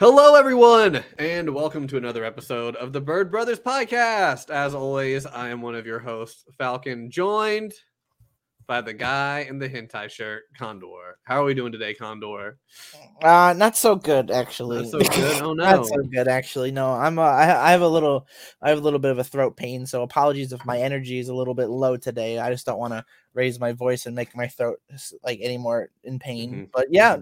Hello, everyone, and welcome to another episode of the Bird Brothers podcast. As always, I am one of your hosts, Falcon, joined by the guy in the hentai shirt, Condor. How are we doing today, Condor? Uh, not so good actually. Not so good. Oh no, not so good actually. No, I'm. Uh, I, I have a little. I have a little bit of a throat pain, so apologies if my energy is a little bit low today. I just don't want to raise my voice and make my throat like any more in pain. Mhm. But yeah,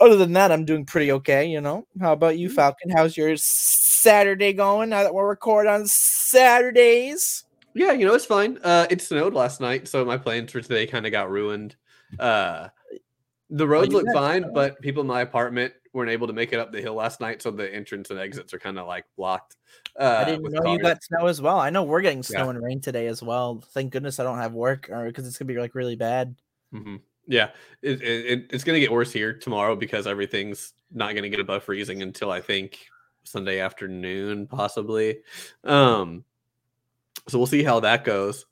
other than that, I'm doing pretty okay. You know. How about you, Mhm. Falcon? How's your Saturday going? Now that we're recording on Saturdays. Yeah, you know it's fine. Uh, it snowed last night, so my plans for today kind of got ruined. Uh, the roads you look fine, but people in my apartment weren't able to make it up the hill last night, so the entrance and exits are kind of like blocked. Uh, I didn't know you got snow as well. I know we're getting Yeah. snow and rain today as well. Thank goodness I don't have work, or because it's gonna be like really bad. hmm Yeah, it, it, it- it's going to get worse here tomorrow because everything's not going to get above freezing until I think Sunday afternoon, possibly. Um, so we'll see how that goes.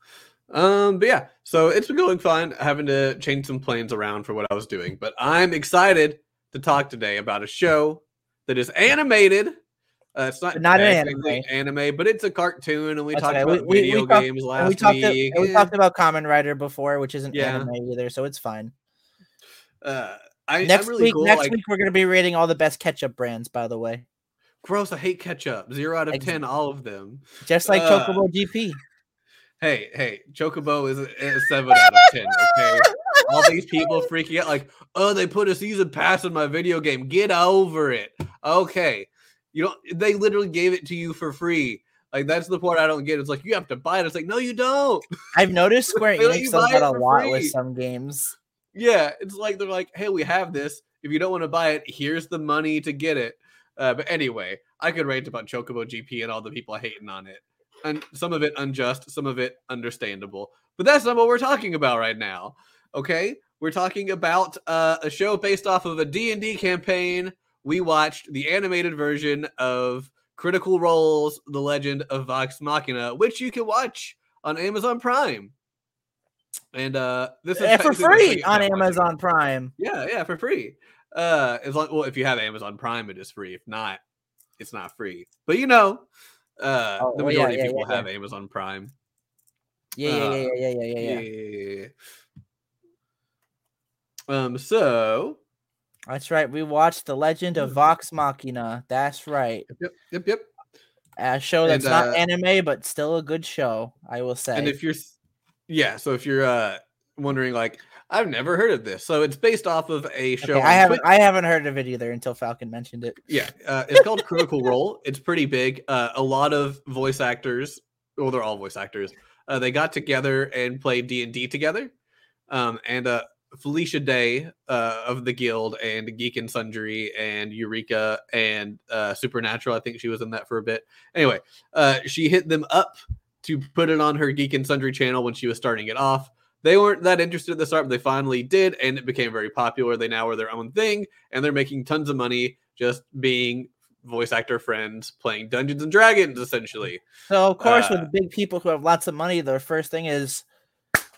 Um, but yeah, so it's been going fine. Having to change some planes around for what I was doing, but I'm excited to talk today about a show that is animated. Uh, it's not not an technically anime, but it's a cartoon, and we That's talked okay. We- about we- we video talked- games last we talked, week. and we talked about Kamen Rider before, which isn't Yeah. anime either, so it's fine. uh, I, next really week, cool. next like, week we're gonna be rating all the best ketchup brands. By the way, Gross, I hate ketchup. Zero out of Ex- ten, all of them. just like Uh, Chocobo GP. Hey, hey, Chocobo is a, a seven out of ten. Okay, all these people freaking out like, oh, they put a season pass in my video game. Get over it. Okay, you don't. They literally gave it to you for free. Like that's the part I don't get. It's like you have to buy it. It's like no, you don't. I've noticed Square Enix does that a lot free? with some games. Yeah, it's like they're like, hey, we have this. If you don't want to buy it, here's the money to get it. Uh, but anyway, I could rant about Chocobo GP and all the people hating on it, and some of it unjust, some of it understandable. But that's not what we're talking about right now. Okay, we're talking about uh, a show based off of a D and D campaign. We watched the animated version of Critical Role's The Legend of Vox Machina, which you can watch on Amazon Prime. And uh, this is Eh, for free on time watching it. Amazon Prime. Yeah, yeah, for free. Uh, as long well, if you have Amazon Prime, it is free. If not, it's not free. But you know, uh, Oh, the yeah, majority yeah, of people yeah, have Amazon Prime. Yeah, yeah, Uh, yeah, yeah, yeah, yeah, yeah. yeah. Um. So. That's right. We watched The Legend of Vox Machina. That's right. Yep. Yep. Yep. A show that's And, not uh, anime, but still a good show. I will say. And if you're, yeah. So if you're uh wondering, like, I've never heard of this. So it's based off of a show. Okay, I haven't. Twitch. I haven't heard of it either until Falcon mentioned it. Yeah, uh, it's called Critical Role. It's pretty big. Uh, a lot of voice actors, well, they're all voice actors. Uh, they got together and played D and D together. Um, and uh, Felicia Day uh, of the Guild and Geek and Sundry and Eureka and uh, Supernatural. I think she was in that for a bit. Anyway, uh, she hit them up to put it on her Geek and Sundry channel when she was starting it off. They weren't that interested at the start, but they finally did, and it became very popular. They now are their own thing, and they're making tons of money just being voice actor friends playing Dungeons and Dragons, essentially. So of course, Uh, with big people who have lots of money, their first thing is,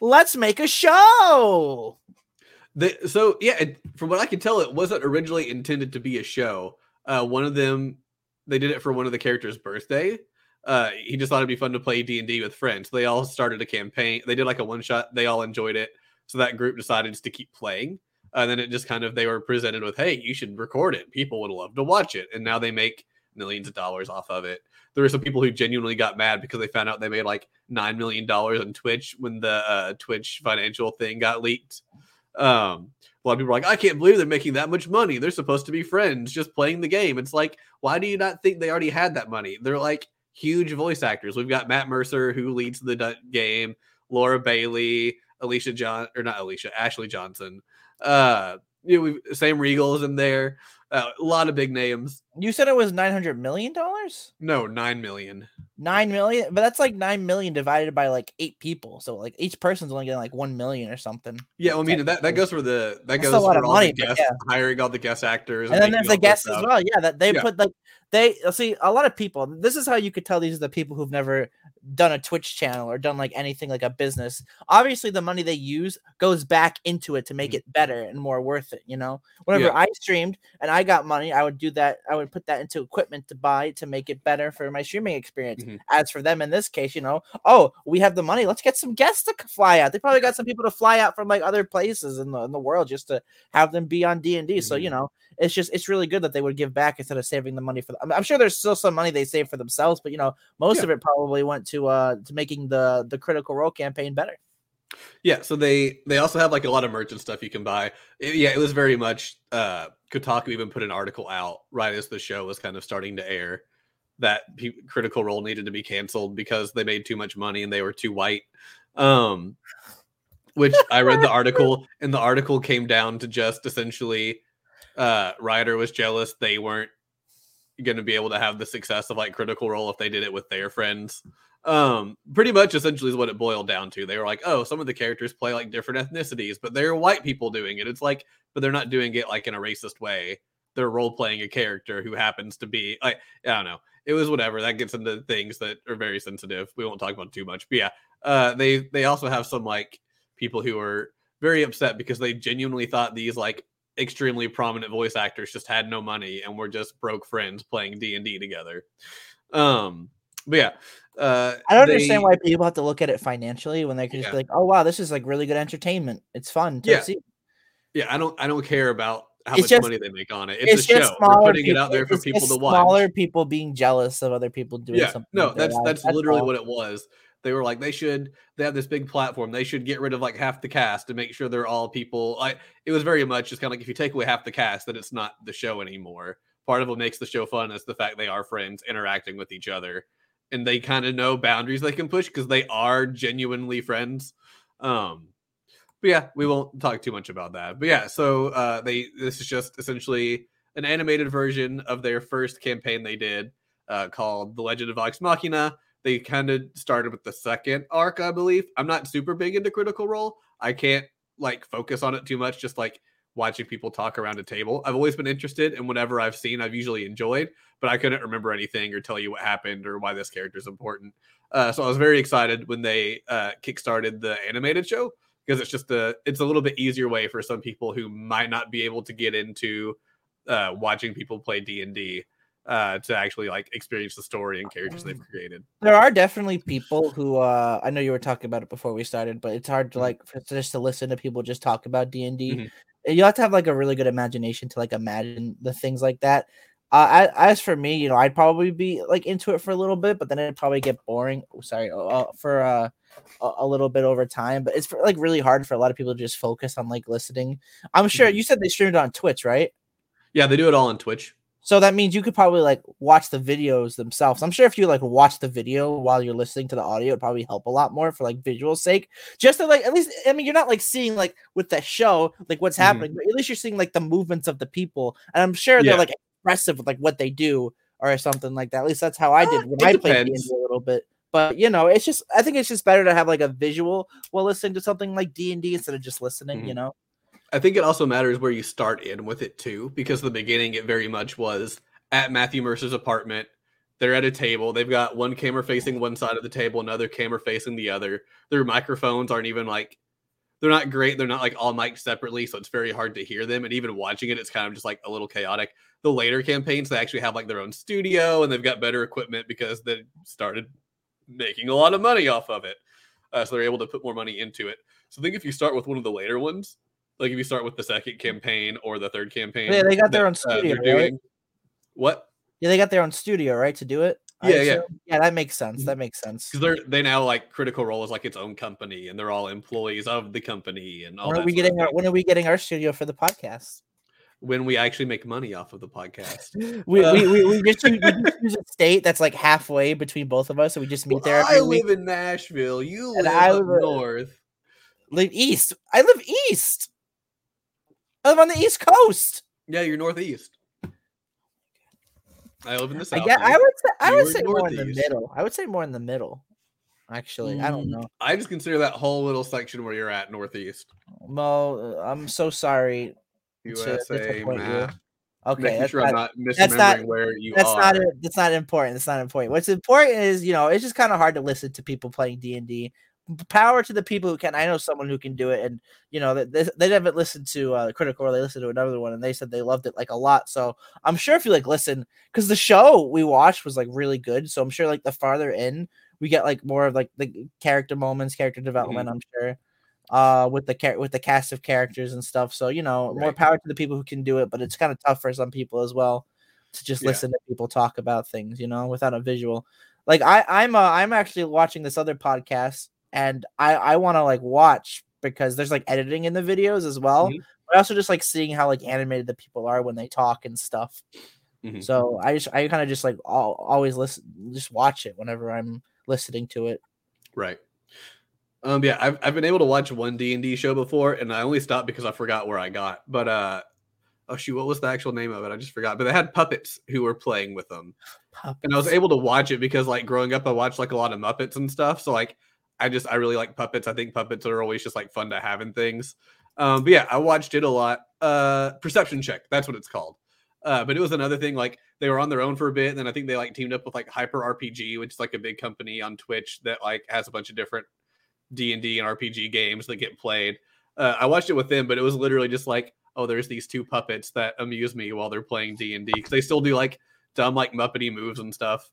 let's make a show. So yeah, it, from what I can tell, it wasn't originally intended to be a show. Uh, one of them, they did it for one of the characters' birthday. Uh, he just thought it'd be fun to play D and D with friends. They all started a campaign. They did like a one shot. They all enjoyed it, so that group decided just to keep playing. And then it just kind of they were presented with, "Hey, you should record it. People would love to watch it." And now they make millions of dollars off of it. There were some people who genuinely got mad because they found out they made like nine million dollars on Twitch when the uh, Twitch financial thing got leaked. Um, a lot of people are like, I can't believe they're making that much money. They're supposed to be friends, just playing the game. It's like, why do you not think they already had that money? They're like huge voice actors. We've got Matt Mercer who leads the game, Laura Bailey, Alicia John or not Alicia, Ashley Johnson. Uh, you know, we've Sam Riegel's in there. Uh, a lot of big names. You said it was nine hundred million dollars. No, nine million. Nine million, but that's like nine million divided by like eight people. So like each person's only getting like one million or something. Yeah, well, I mean that, that goes for the that That's goes a lot for of all money, guests, yeah. hiring all the guest actors, And then making there's the guests as well. Yeah, that they Yeah. put like they uh, see a lot of people. This is how you could tell these are the people who've never done a Twitch channel or done like anything like a business. Obviously, the money they use goes back into it to make it better and more worth it. You know, whenever Yeah. I streamed and I got money, I would do that. I would put that into equipment to buy to make it better for my streaming experience. Mhm. As for them in this case, you know, oh, we have the money. Let's get some guests to fly out. They probably got some people to fly out from like other places in the in the world just to have them be on D and D. So you Mhm. know, it's just it's really good that they would give back instead of saving the money for. I'm, I'm sure there's still some money they save for themselves, but you know, most Yeah. of it probably went to uh to making the the Critical Role campaign better. Yeah, so they they also have like a lot of merchant stuff you can buy. It- yeah, it was very much uh Kotaku even put an article out right as the show was kind of starting to air that pe- Critical Role needed to be canceled because they made too much money and they were too white. Um which I read the article and the article came down to just essentially uh Ryder was jealous they weren't going to be able to have the success of like Critical Role if they did it with their friends. Um, pretty much essentially is what it boiled down to. They were like, oh, some of the characters play like different ethnicities, but they're white people doing it. It's like, but they're not doing it like in a racist way. They're role playing a character who happens to be like, I don't know. It was whatever. That gets into things that are very sensitive. We won't talk about too much. But yeah, uh, they they also have some like people who are very upset because they genuinely thought these like extremely prominent voice actors just had no money and were just broke friends playing D and D together. Um, but yeah, uh, I don't they- understand why people have to look at it financially when they can just Yeah. be like, oh wow, this is like really good entertainment. It's fun to Yeah. see. Yeah, I don't I don't care about how It's much just- money they make on it. It's, It's, a show. We're smaller putting it out there for people to watch. Smaller people being jealous of other people doing yeah, something. no, their that's that's literally all. what it was. They were like, they should they have this big platform. They should get rid of like half the cast to make sure they're all people. Like it was very much just kind of like if you take away half the cast, then it's not the show anymore. Part of what makes the show fun is the fact they are friends interacting with each other, and they kind of know boundaries they can push because they are genuinely friends. Um, but yeah, we won't talk too much about that. But yeah, so uh, they this is just essentially an animated version of their first campaign they did uh, called The Legend of Vox Machina. They kind of started with the second arc, I believe. I'm not super big into Critical Role. I can't like focus on it too much, just like watching people talk around a table. I've always been interested, and whatever I've seen, I've usually enjoyed, but I couldn't remember anything or tell you what happened or why this character is important. Uh, so I was very excited when they uh, kickstarted the animated show because it's just a it's a little bit easier way for some people who might not be able to get into uh, watching people play D and D uh, to actually like experience the story and characters they've created. There are definitely people who uh I know you were talking about it before we started, but it's hard to Mhm. like for, just to listen to people just talk about D and D. Mhm. You have to have like a really good imagination to like imagine the things like that. Uh, I, as for me, you know, I'd probably be like into it for a little bit, but then it'd probably get boring. Oh, sorry, uh, for uh, a, a little bit over time. But it's for, like really hard for a lot of people to just focus on like listening. I'm sure Mhm. you said they streamed on Twitch, right? Yeah, they do it all on Twitch. So that means you could probably like watch the videos themselves. I'm sure if you like watch the video while you're listening to the audio, it'd probably help a lot more for like visual sake. Just to like at least I mean you're not like seeing like with the show like what's Mhm. happening, but at least you're seeing like the movements of the people. And I'm sure Yeah. they're like expressive with like what they do or something like that. At least that's how I Uh, did when it I played. D&D a little bit. But you know, it's just I think it's just better to have like a visual while listening to something like D and D instead of just listening. You Mhm. know, I think it also matters where you start in with it too, because the beginning it very much was at Matthew Mercer's apartment. They're at a table. They've got one camera facing one side of the table, another camera facing the other. Their microphones aren't even like they're not great. They're not like all mic'd separately, so it's very hard to hear them. And even watching it, it's kind of just like a little chaotic. The later campaigns, they actually have like their own studio and they've got better equipment because they started making a lot of money off of it. Uh, so they're able to put more money into it. So I think if you start with one of the later ones, like if you start with the second campaign or the third campaign, Yeah, they got their that, own studio, they're right? what? yeah, they got their own studio right to do it. I Yeah, yeah. assume? yeah. That makes sense. Mhm. That makes sense. Because they're they now like Critical Role is like its own company, and they're all employees of the company and all When are we getting our, when are we getting our studio for the podcast? when we actually make money off of the podcast? We, Uh, we, we, we just we just use a state that's like halfway between both of us, so we just meet there Well, every I week. live in Nashville. You live I live, uh, north. Live east. I live east. I live on the east coast. Yeah, you're northeast. I live in the I south. get. I would say. I would say more in the middle. I would say more in the middle. Actually, I don't Mm, know. I just consider that whole little section where you're at northeast. Mo, uh, I'm so sorry. To USA you. Okay, making that's sure not, I'm not misremembering that's not- where you that's are. not. That's not important. That's not important. What's important is you know it's just kind of hard to listen to people playing D and D. Power to the people who can. I know someone who can do it, and you know they they, haven't listened to uh, Critical. Or they listened to another one, and they said they loved it like a lot. So I'm sure if you like listen, because the show we watched was like really good. So I'm sure like the farther in we get like more of like the character moments, character development. I'm sure uh with the with the cast of characters and stuff so you know more power to the people who can do it but it's kind of tough for some people as well to just Yeah. listen to people talk about things you know without a visual like i i'm uh, i'm actually watching this other podcast and i i want to like watch because there's like editing in the videos as well Mhm. but also just like seeing how like animated the people are when they talk and stuff Mhm. so i just i kind of just like al- always listen just watch it whenever i'm listening to it Right. Um. Yeah, I've I've been able to watch one D and D show before, and I only stopped because I forgot where I got. But uh, oh shoot, what was the actual name of it? I just forgot. But they had puppets who were playing with them, and I was able to watch it because like growing up, I watched like a lot of Muppets and stuff. So like, I just I really like puppets. I think puppets are always just like fun to have in things. Um. But yeah, I watched it a lot. Uh, Perception Check. That's what it's called. Uh, but it was another thing like they were on their own for a bit, and then I think they like teamed up with like Hyper RPG, which is like a big company on Twitch that like has a bunch of different D and D and RPG games that get played. Uh, I watched it with them, but it was literally just like, oh, there's these two puppets that amuse me while they're playing D and D because they still do like dumb like Muppety moves and stuff.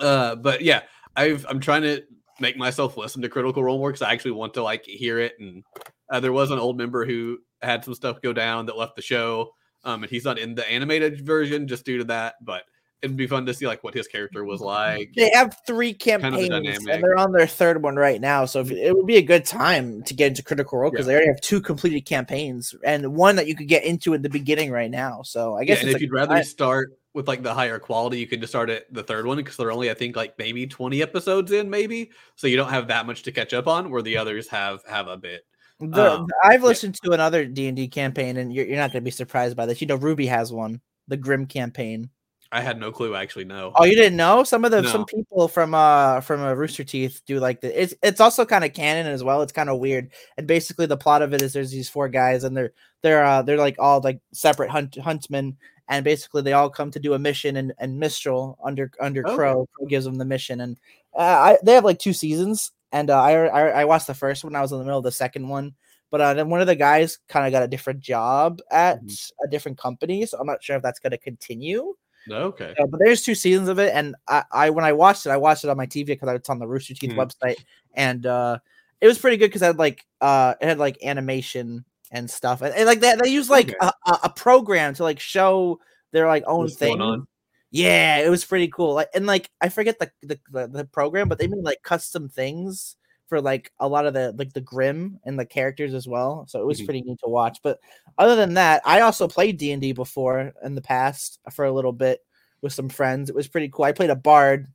Uh, but yeah, I've I'm trying to make myself listen to Critical Role more because I actually want to like hear it. And uh, there was an old member who had some stuff go down that left the show, um, and he's not in the animated version just due to that. But it'd be fun to see like what his character was like. They have three of a campaigns, dynamic. and they're on their third one right now. So if, it would be a good time to get into Critical Role because Yeah. they already have two completed campaigns and one that you could get into at the beginning right now. So I Yeah, guess and if a you'd rather time. start with like the higher quality, you can just start at the third one because they're only I think like maybe 20 episodes in, maybe. So you don't have that much to catch up on, where the others have have a bit. The- um, I've yeah. listened to another D and D campaign, and you're, you're not going to be surprised by this. You know, RWBY has one, the Grimm campaign. I had no clue actually. No. Oh, you didn't know? Some of the No. some people from uh from uh, Rooster Teeth do like the it's it's also kind of canon as well. It's kind of weird. And basically the plot of it is there's these four guys and they're they're uh they're like all like separate hunt huntsmen and basically they all come to do a mission and and Mistral under under Okay. Qrow, Qrow gives them the mission and uh, I they have like two seasons and uh, I, I I watched the first one. I was in the middle of the second one. But uh, then one of the guys kind of got a different job at Mhm. a different company, so I'm not sure if that's going to continue. No. Okay. But there's two seasons of it, and I, I when I watched it, I watched it on my TV because it's on the Rooster Teeth Mhm. website, and uh, it was pretty good because I had like uh, it had like animation and stuff, and, and like they they use like Okay. a, a, a program to like show their like own What's thing. Yeah, it was pretty cool. Like and like I forget the the, the, the program, but they made like custom things for like a lot of the like the Grimm and the characters as well. So it was Mhm. pretty neat to watch. But other than that, I also played D and D before in the past for a little bit with some friends. It was pretty cool. I played a bard.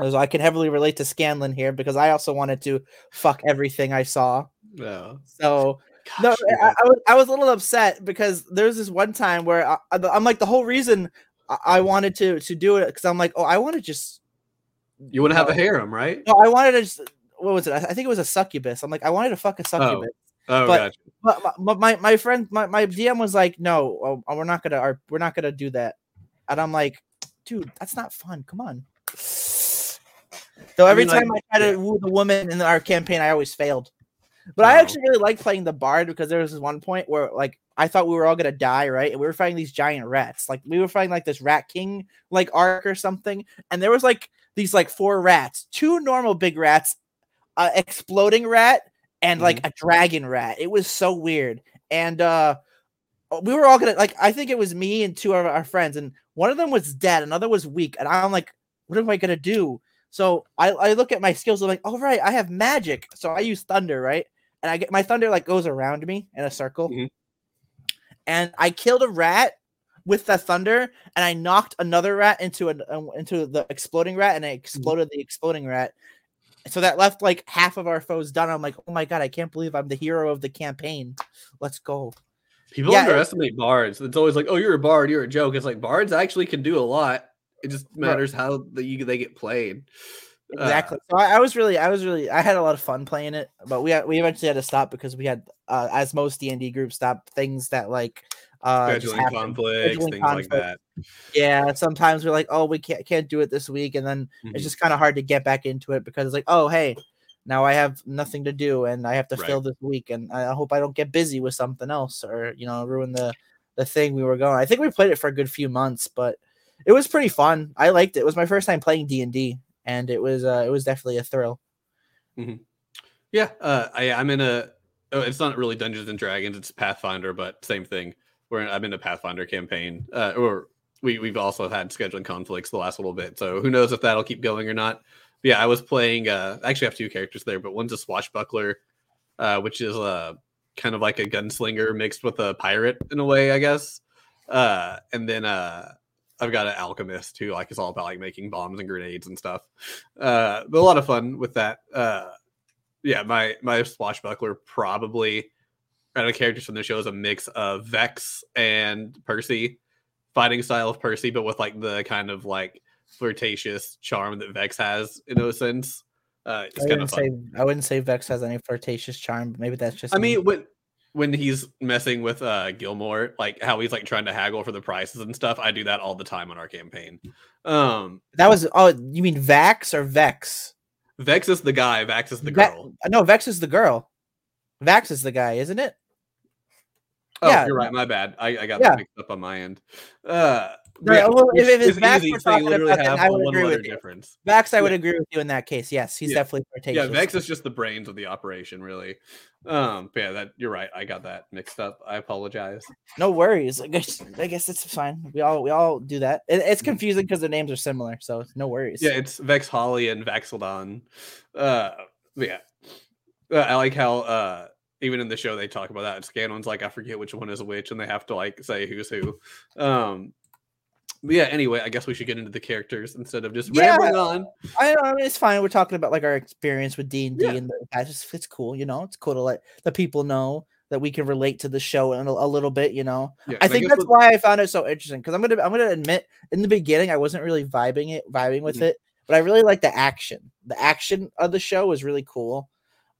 So I can heavily relate to Scanlan here because I also wanted to fuck everything I saw. No. So no, I. I was I was a little upset because there's this one time where I, I'm like the whole reason I, I wanted to to do it because I'm like oh I want to just you want to have a harem, right? no I wanted to just what was it I I think it was a succubus I'm like I wanted to fuck a oh. succubus Oh, but- gotcha. but my, my- friend my, my DM was like no oh, we're not gonna we're not gonna do that and I'm like dude that's not fun come on so I every mean, like, time I try to woo the woman in our campaign I always failed but I Oh. actually really like playing the bard because there was this one point where like I thought we were all gonna die, right? And we were fighting these giant rats. Like we were fighting like this rat king like arc or something. And there was like these like four rats, two normal big rats, uh exploding rat, and like a dragon rat. It was so weird. And uh we were all gonna like I think it was me and two of our friends, and one of them was dead, another was weak, and I'm like, what am I gonna do? So I, I look at my skills, I'm like, all right, I have magic. So I use thunder, right? And I get my thunder like goes around me in a circle. Mhm. And I killed a rat with the thunder, and I knocked another rat into an uh, into the exploding rat, and I exploded the exploding rat. So that left like half of our foes done. I'm like, oh my god, I can't believe I'm the hero of the campaign. Let's go. People Yeah, it- underestimate bards. It's always like, oh, you're a bard, you're a joke. It's like bards actually can do a lot. It just Right. matters how the, you, they get played. Uh, Exactly. so I, I was really, I was really, I had a lot of fun playing it, but we had, we eventually had to stop because we had, uh, as most D and D groups stop things that like, Uh, Scheduling conflicts, scheduling things like that. Yeah, sometimes we're like, oh, we can't can't do it this week, and then Mhm. it's just kind of hard to get back into it because it's like, oh, hey, now I have nothing to do and I have to Right. fill this week, and I hope I don't get busy with something else or you know ruin the the thing we were going. I think we played it for a good few months, but it was pretty fun. I liked it. It was my first time playing D and D, and it was uh, it was definitely a thrill. Yeah, uh, I, I'm in a. Oh, it's not really Dungeons and Dragons; it's Pathfinder, but same thing. We're in, I'm in a Pathfinder campaign, uh, or we we've also had scheduling conflicts the last little bit. So who knows if that'll keep going or not? But yeah, I was playing. Uh, I actually have two characters there, but one's a swashbuckler, uh, which is uh, kind of like a gunslinger mixed with a pirate in a way, I guess. Uh, and then uh, I've got an alchemist who like is all about like making bombs and grenades and stuff. Uh, but a lot of fun with that. Uh, yeah, my my swashbuckler probably out of the characters from the show is a mix of Vex and Percy, fighting style of Percy, but with like the kind of like flirtatious charm that Vex has in a sense. Uh, it's I kind of wouldn't fun. say I wouldn't say Vex has any flirtatious charm, but maybe that's just. I me. mean, when when he's messing with uh Gilmore, like how he's like trying to haggle for the prices and stuff, I do that all the time on our campaign. Um, that was oh, you mean Vax or Vex? Vex is the guy, Vax is the Ve- girl. no, Vex is the girl. Vax is the guy, isn't it? Oh, yeah. you're right. My bad. I, I got Yeah. that mixed up on my end. Uh, Right, yeah, well, if- if it's is Vax easy, we're talking about, then have I would one agree with you. difference. Vax, I would Yeah. agree with you in that case. Yes, he's definitely flirtatious. Yeah, Vex is just the brains of the operation, really. Um, but yeah, that you're right. I got that mixed up. I apologize. No worries. I guess I guess it's fine. We all we all do that. It, it's confusing because the names are similar, so no worries. Yeah, it's Vex'ahlia and Vax'ildan. Uh, yeah, I like how uh, even in the show they talk about that. Scanlan's like, I forget which one is which, and they have to like say who's who. Um, but yeah. Anyway, I guess we should get into the characters instead of just Yeah. rambling on. I, I mean, it's fine. We're talking about like our experience with D and D, and that just it's cool. You know, it's cool to let the people know that we can relate to the show in a, a little bit. You know, Yeah, I think guess that's why I found it so interesting because I'm gonna I'm gonna admit in the beginning I wasn't really vibing it vibing with Mhm. it, but I really like the action. The action of the show was really cool.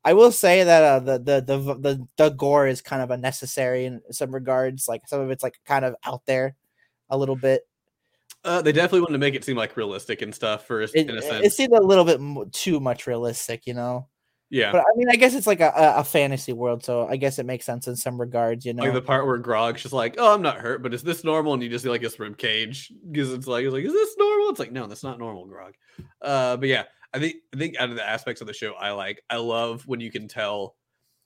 I will say that uh, the, the the the the gore is kind of unnecessary in some regards. Like some of it's like kind of out there a little bit. Uh, they definitely wanted to make it seem like realistic and stuff For It, in a sense. it seemed a little bit too much realistic, you know. yeah, But I mean, I guess it's like a, a, fantasy world, so I guess it makes sense in some regards, you know. like the part where Grog's just like, "Oh, I'm not hurt, but is this normal?" And you just see like his rib cage because it's like, it's like, "Is this normal?" It's like, "No, that's not normal, Grog." Uh, but yeah, I think I think out of the aspects of the show, I like, I love when you can tell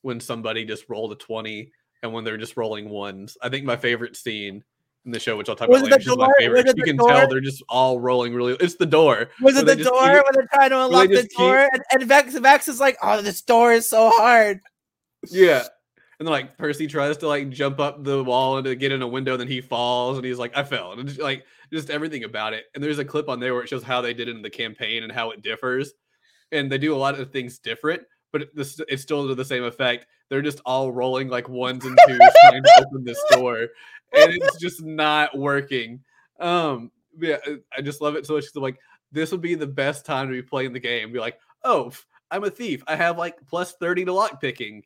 when somebody just rolled a twenty and when they're just rolling ones. I think my favorite scene in the show, which I'll talk Was about later, is my favorite. You can door? tell they're just all rolling really. It's the door. Was it the door keep- when they're trying to unlock the just keep- door? And, and Vex, Vex is like, "Oh, this door is so hard." Yeah. And then like Percy tries to like jump up the wall and to get in a window, then he falls and he's like, I fell. And it's like just everything about it. And there's a clip on there where it shows how they did it in the campaign and how it differs. And they do a lot of things different, but it- it's still to the same effect. They're just all rolling like ones and twos trying to open this door. And it's just not working. Um yeah, I just love it so much. I'm like, this would be the best time to be playing the game. Be like, oh, I'm a thief. I have like plus 30 to lock picking.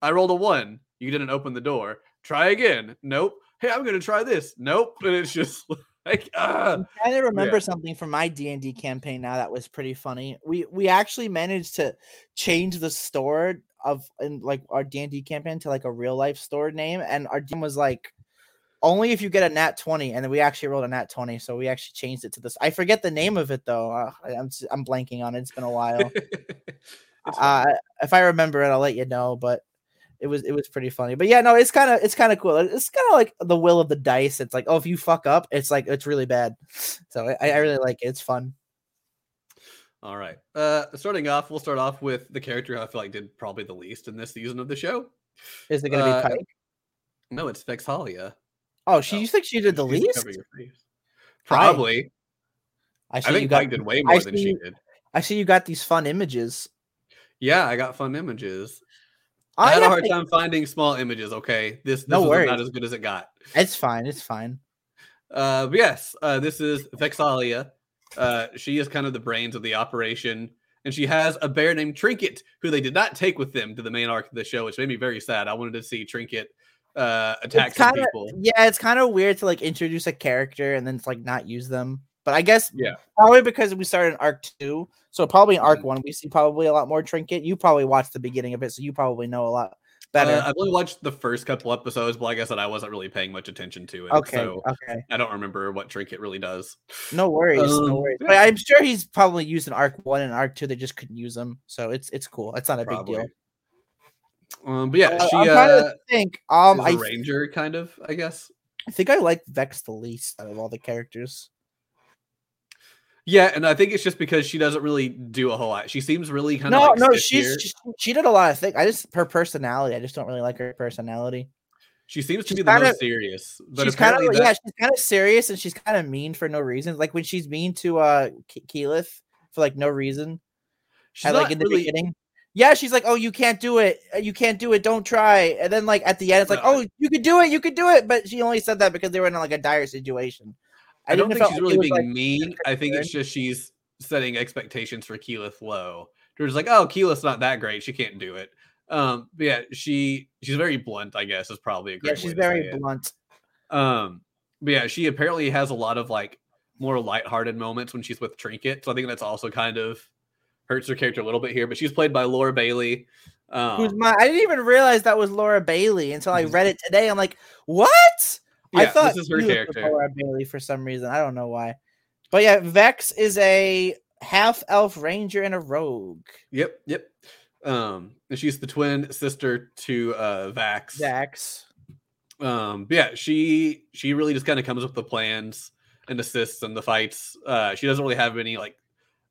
I rolled a one. You didn't open the door. Try again. Nope. Hey, I'm gonna try this. Nope. And it's just like ah. I'm trying to remember Yeah. something from my D and D campaign. Now that was pretty funny. We we actually managed to change the store of in like our D and D campaign to like a real life store name, and our DM was like, only if you get a nat twenty, and then we actually rolled a nat twenty, so we actually changed it to this. I forget the name of it though. Uh, I, I'm s- I'm blanking on it. It's been a while. Uh, if I remember it, I'll let you know. But it was it was pretty funny. But yeah, no, it's kind of it's kind of cool. It's kind of like the will of the dice. It's like, oh, if you fuck up, it's like it's really bad. So I, I really like it. It's fun. All right. Uh starting off, we'll start off with the character I feel like did probably the least in this season of the show. Is it gonna Uh, be Pike? No, it's Vex'ahlia. Oh, she oh, you think she did the She's least? cover your face. Why? Probably. I I see think got Pike did way more than she did. I see you got these fun images. Yeah, I got fun images. I, had a hard to- time finding small images. Okay, this this No was not as good as it got. It's fine. It's fine. Uh, yes, uh, this is Vex'ahlia. Uh, she is kind of the brains of the operation, and she has a bear named Trinket, who they did not take with them to the main arc of the show, which made me very sad. I wanted to see Trinket uh attack kinda- people. Yeah, it's kind of weird to like introduce a character and then it's like not use them. But I guess Yeah. probably because we started in arc two, so probably in arc Mhm. one we see probably a lot more trinket. You probably watched the beginning of it, so you probably know a lot better. Uh, I've only watched the first couple episodes, but like I said, I wasn't really paying much attention to it. okay, So okay, I don't remember what Trinket really does. no worries, no Um, worries. But I'm sure he's probably used in arc one and arc two. They just couldn't use them, so it's it's cool. It's not a big deal. Um, but yeah, Uh, she I'm trying uh, to think. Um, I ranger, kind of, I guess. I think I like Vex the least out of all the characters. Yeah, and I think it's just because she doesn't really do a whole lot. She seems really kind of No, like no, she's she, she did a lot of things. I just her personality. I just don't really like her personality. She seems to she's be the kinda- most serious, but she's kind of that, yeah, she's kind of serious and she's kind of mean for no reason. Like when she's mean to uh Ke- Keyleth for like no reason. she's at, like in the really. beginning. Yeah, she's like, "Oh, you can't do it. Uh, You can't do it. Don't try." And then like at the end, it's like, No. "Oh, you could do it. You could do it." But she only said that because they were in like a dire situation. I don't think she's really being like, mean. I think it's just she's setting expectations for Keyleth low. They're just like, oh, Keyleth's not that great. She can't do it. Um, but yeah, she she's very blunt. I guess is probably a great. Yeah, she's very it. blunt. Um, but yeah, she apparently has a lot of like more lighthearted moments when she's with Trinket. So I think that's also kind of hurts her character a little bit here. But she's played by Laura Bailey. Um, Who's my? I didn't even realize that was Laura Bailey until I read it today. I'm like, what? I thought this is her character. Laura Bailey for some reason. I don't know why. But yeah, Vex is a half elf ranger and a rogue. Yep, yep. Um, and she's the twin sister to uh Vax. Vex. Um, but yeah, she she really just kind of comes up with the plans and assists in the fights. Uh, she doesn't really have any like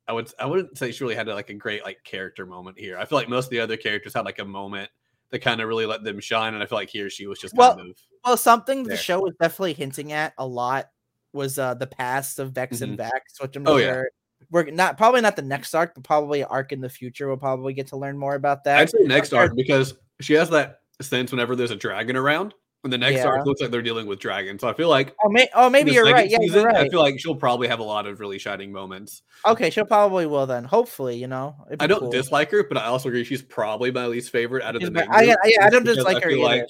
I would I wouldn't say she really had like a great like character moment here. I feel like most of the other characters had like a moment that kind of really let them shine, and I feel like he or she was just Well, kind of Well, something the show was definitely hinting at a lot was uh the past of Vex and Vex, which I'm Oh, sure yeah. we're not probably not the next arc, but probably arc in the future. We'll probably get to learn more about that. I'd say next arc because she has that sense whenever there's a dragon around. And the next Yeah. arc looks like they're dealing with dragons. So I feel like Oh, may- oh maybe you're right. Yeah, season, you're I feel like she'll probably have a lot of really shining moments. Okay, she'll probably will then. Hopefully, you know. I don't cool. dislike her, but I also agree she's probably my least favorite out of She's the my- main I- I- I don't dislike her either. like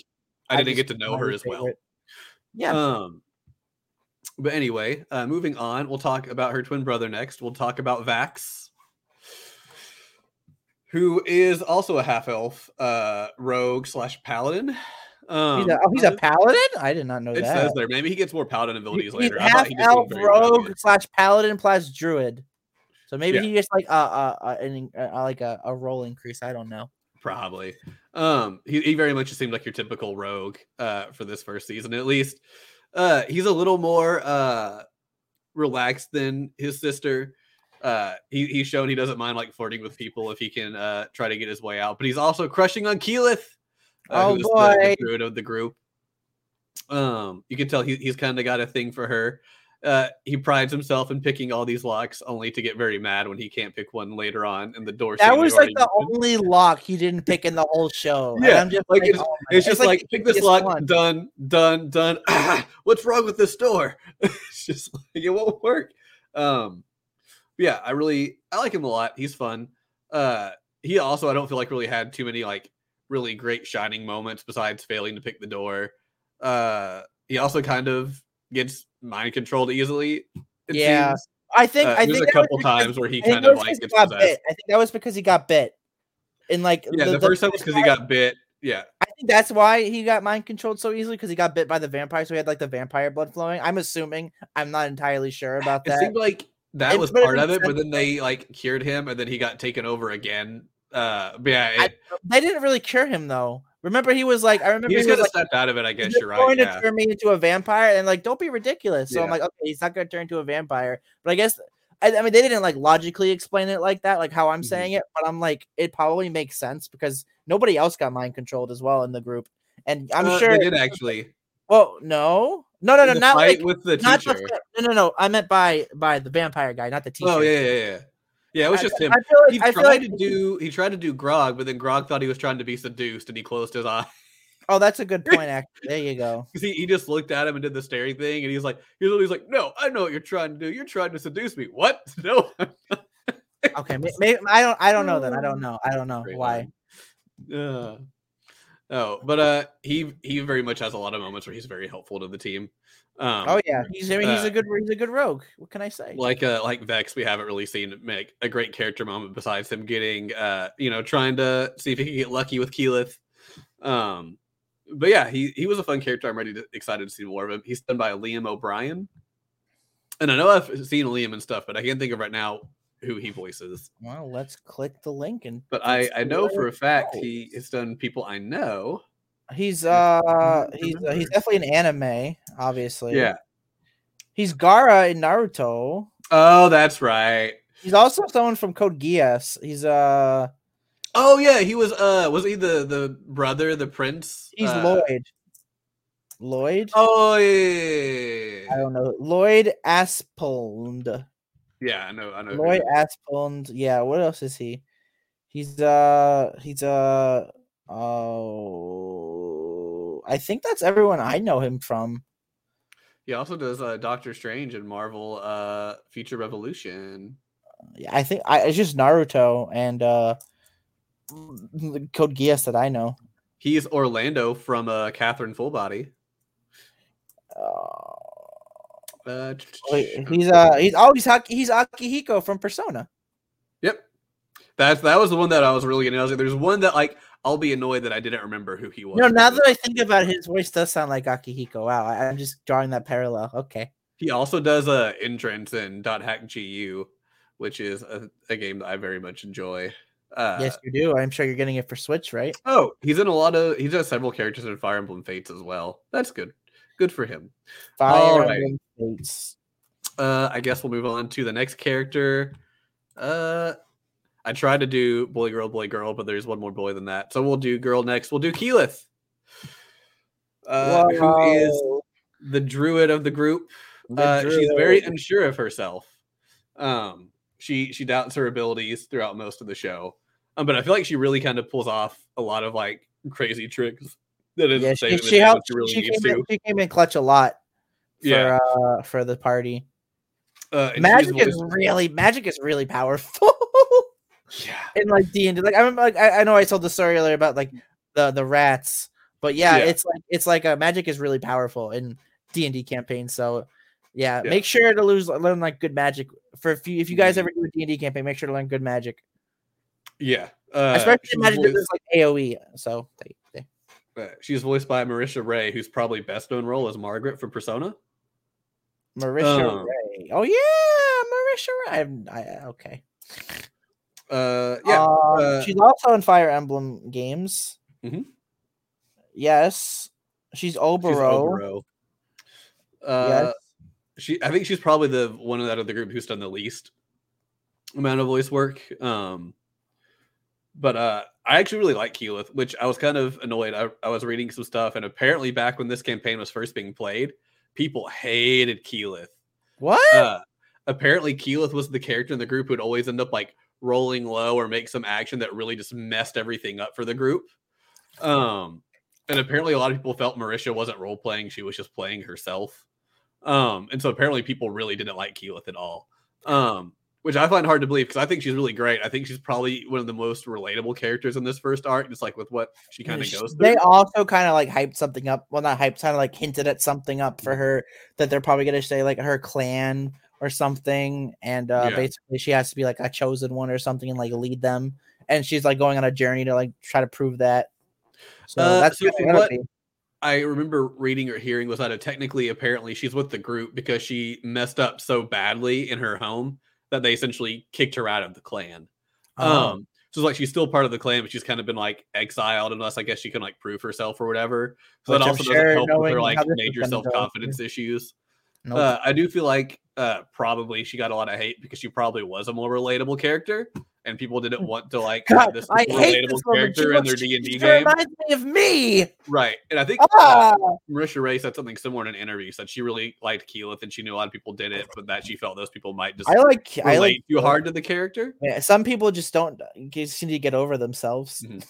I I didn't get to know her as well. Yeah. Um, but anyway, uh, moving on, we'll talk about her twin brother next. We'll talk about Vax, who is also a half elf, uh, rogue slash paladin. Um, he's a, oh, he's a paladin. I did not know it that. says there. Maybe he gets more paladin abilities He's later. Half he elf was very rugged. rogue slash paladin plus druid. So maybe Yeah. he just like uh, uh, uh, an, uh like a, a roll increase. I don't know. Probably. Um, he, he very much just seemed like your typical rogue uh for this first season, at least. Uh he's a little more uh relaxed than his sister. Uh he, he's shown he doesn't mind like flirting with people if he can uh try to get his way out, but he's also crushing on Keyleth. Uh, Oh, who's the- boy. the druid of the group. Um, you can tell he, he's kind of got a thing for her. Uh, he prides himself in picking all these locks, only to get very mad when he can't pick one later on in the door. That was like the mentioned. only lock he didn't pick in the whole show. Yeah, I'm just like, like, it's, oh it's just like, the pick this lock, one. done, done, done. what's wrong with this door? it's just like it won't work. Um, yeah, I really I like him a lot. He's fun. Uh, he also I don't feel like really had too many like really great shining moments besides failing to pick the door. Uh, he also kind of gets mind controlled easily. it Yeah, seems. I think Uh, I there's think a couple because- times where he kind of like gets got possessed. bit. I think that was because he got bit. In like Yeah, the, first time was because he got bit. Yeah, I think that's why he got mind controlled so easily because he got bit by the vampire, so he had like the vampire blood flowing. I'm assuming. I'm not entirely sure about it that. seemed like that It- was part of it, but then they like cured him, and then he got taken over again. Uh, yeah, I- They didn't really cure him though. Remember, he was like, I remember he he, just was kind of like, stepped out of it. I guess you're right. going Yeah. to turn me into a vampire, and like, don't be ridiculous. So I'm like, okay, he's not going to turn into a vampire. But I guess, I, I mean, they didn't like logically explain it like that, like how I'm Mhm. saying it. But I'm like, it probably makes sense because nobody else got mind controlled as well in the group, and I'm Uh, sure. they did actually. Well, no, no, no, no, not like with the not teacher. the, no, no, no. I meant by by the vampire guy, not the teacher. oh yeah, yeah, yeah, yeah. It was I- just him. I feel like He I tried like to do. He tried to do Grog, but then Grog thought he was trying to be seduced, and he closed his eye. Oh, that's a good point. Actually, there you go. he, he just looked at him and did the staring thing, and he's like, he's, he's like, no, I know what you're trying to do. You're trying to seduce me. What? No. Okay, maybe I don't. I don't know. Then I don't know. I don't know Great why. Uh, Oh, but uh, he he very much has a lot of moments where he's very helpful to the team. Um, oh yeah, he's I mean he's uh, a good he's a good rogue. What can I say? like uh like Vex, we haven't really seen make a great character moment besides him getting uh you know trying to see if he can get lucky with Keyleth. Um, but yeah, he he was a fun character. I'm ready to excited to see more of him. He's done by Liam O'Brien, and I know I've seen Liam and stuff, but I can't think of right now who he voices. Well, let's click the link and But I I know for a fact he has done people I know. He's uh he's uh, he's definitely an anime, obviously. Yeah. He's Gaara in Naruto. Oh, that's right. He's also someone from Code Geass. He's uh Oh yeah, he was uh was he the the brother, the prince? he's Uh, Lloyd. Lloyd? Oh yeah, yeah, yeah, yeah. I don't know. Lloyd Asplund. Yeah, I know, I know. Lloyd. Asplund. Yeah, what else is he? He's uh he's uh oh I think that's everyone I know him from. He also does uh Doctor Strange and Marvel uh Future Revolution. Yeah, I think I it's just Naruto and uh Code Geass that I know. He's Orlando from uh Catherine Fullbody. Uh, Uh, wait, he's uh he's oh he's he's Akihiko from Persona. Yep. That's that was the one that I was really getting. I was like, there's one that like I'll be annoyed that I didn't remember who he was. No, now that I think about it, his voice does sound like Akihiko. Wow, I, I'm just drawing that parallel. Okay. he also does a Endrance in Dot Hack GU, which is a, a game that I very much enjoy. Uh, yes, you do. I'm sure you're getting it for Switch, right? Oh, he's in a lot of. He does several characters in Fire Emblem Fates as well. That's good. Good for him. Fire Alright. Emblem Fates. Uh, I guess we'll move on to the next character. Uh, I tried to do boy, girl, boy, girl, but there's one more boy than that. So we'll do girl next. We'll do Keyleth, uh, who is the druid of the group. the Uh, she's very unsure of herself. Um, she she doubts her abilities throughout most of the show. Um, but I feel like she really kind of pulls off a lot of like crazy tricks. That is yeah, she, she helped. she really she, needs came in, she came in clutch a lot for Yeah. uh for the party. Uh, Magic is really magic is really powerful. Yeah. in like D and D. Like I remember, like I, I know I told the story earlier about like the the rats, but yeah, Yeah. it's like it's like a magic is really powerful in D and D campaigns. So yeah, Yeah. make sure to lose learn like good magic for if you if you guys Mhm. ever do a D and D campaign, make sure to learn good magic, Yeah. Uh, especially magic that voiced- like AOE. So they, they, uh, she's voiced by Marisha Ray, who's probably best known role as Margaret from Persona. Marisha Um, Ray. Oh yeah, Marisha Ray. I'm- I, okay. Uh, yeah. Um, uh, she's also in Fire Emblem games. Mhm. Yes, she's she's Oboro. Oboro. Uh, she, I think she's probably the one out of the group who's done the least amount of voice work. Um, but uh, I actually really like Keyleth, which I was kind of annoyed. I, I was reading some stuff, and apparently, back when this campaign was first being played, people hated Keyleth. What? Uh, apparently, Keyleth was the character in the group who'd always end up like rolling low or make some action that really just messed everything up for the group. Um, and apparently, a lot of people felt Marisha wasn't role playing; she was just playing herself. Um, and so apparently, people really didn't like Keyleth at all. Um, which I find hard to believe because I think she's really great. I think she's probably one of the most relatable characters in this first arc, just like with what she kind of goes through. They also kind of like hyped something up. Well, not hyped, kind of like hinted at something up for her that they're probably gonna say like her clan or something, and uh Yeah. basically she has to be like a chosen one or something and like lead them. And she's like going on a journey to like try to prove that. So Uh, that's so what from it's gonna what- I remember reading or hearing was that technically, apparently, she's with the group because she messed up so badly in her home that they essentially kicked her out of the clan. Oh. Um, so it's like she's still part of the clan, but she's kind of been like exiled unless I guess she can like prove herself or whatever. So Which that also sure doesn't help with her like how this is major self confidence issues. Nope. Uh, I do feel like uh, probably she got a lot of hate because she probably was a more relatable character, and people didn't want to like God, have this I relatable character in their D and D game, reminds me of me. right? And I think uh, Ah! Marisha Ray said something similar in an interview. Said she really liked Keyleth and she knew a lot of people did it, but that she felt those people might just I like I relate like too hard to the character. Yeah, some people just don't just need to get over themselves. Mhm.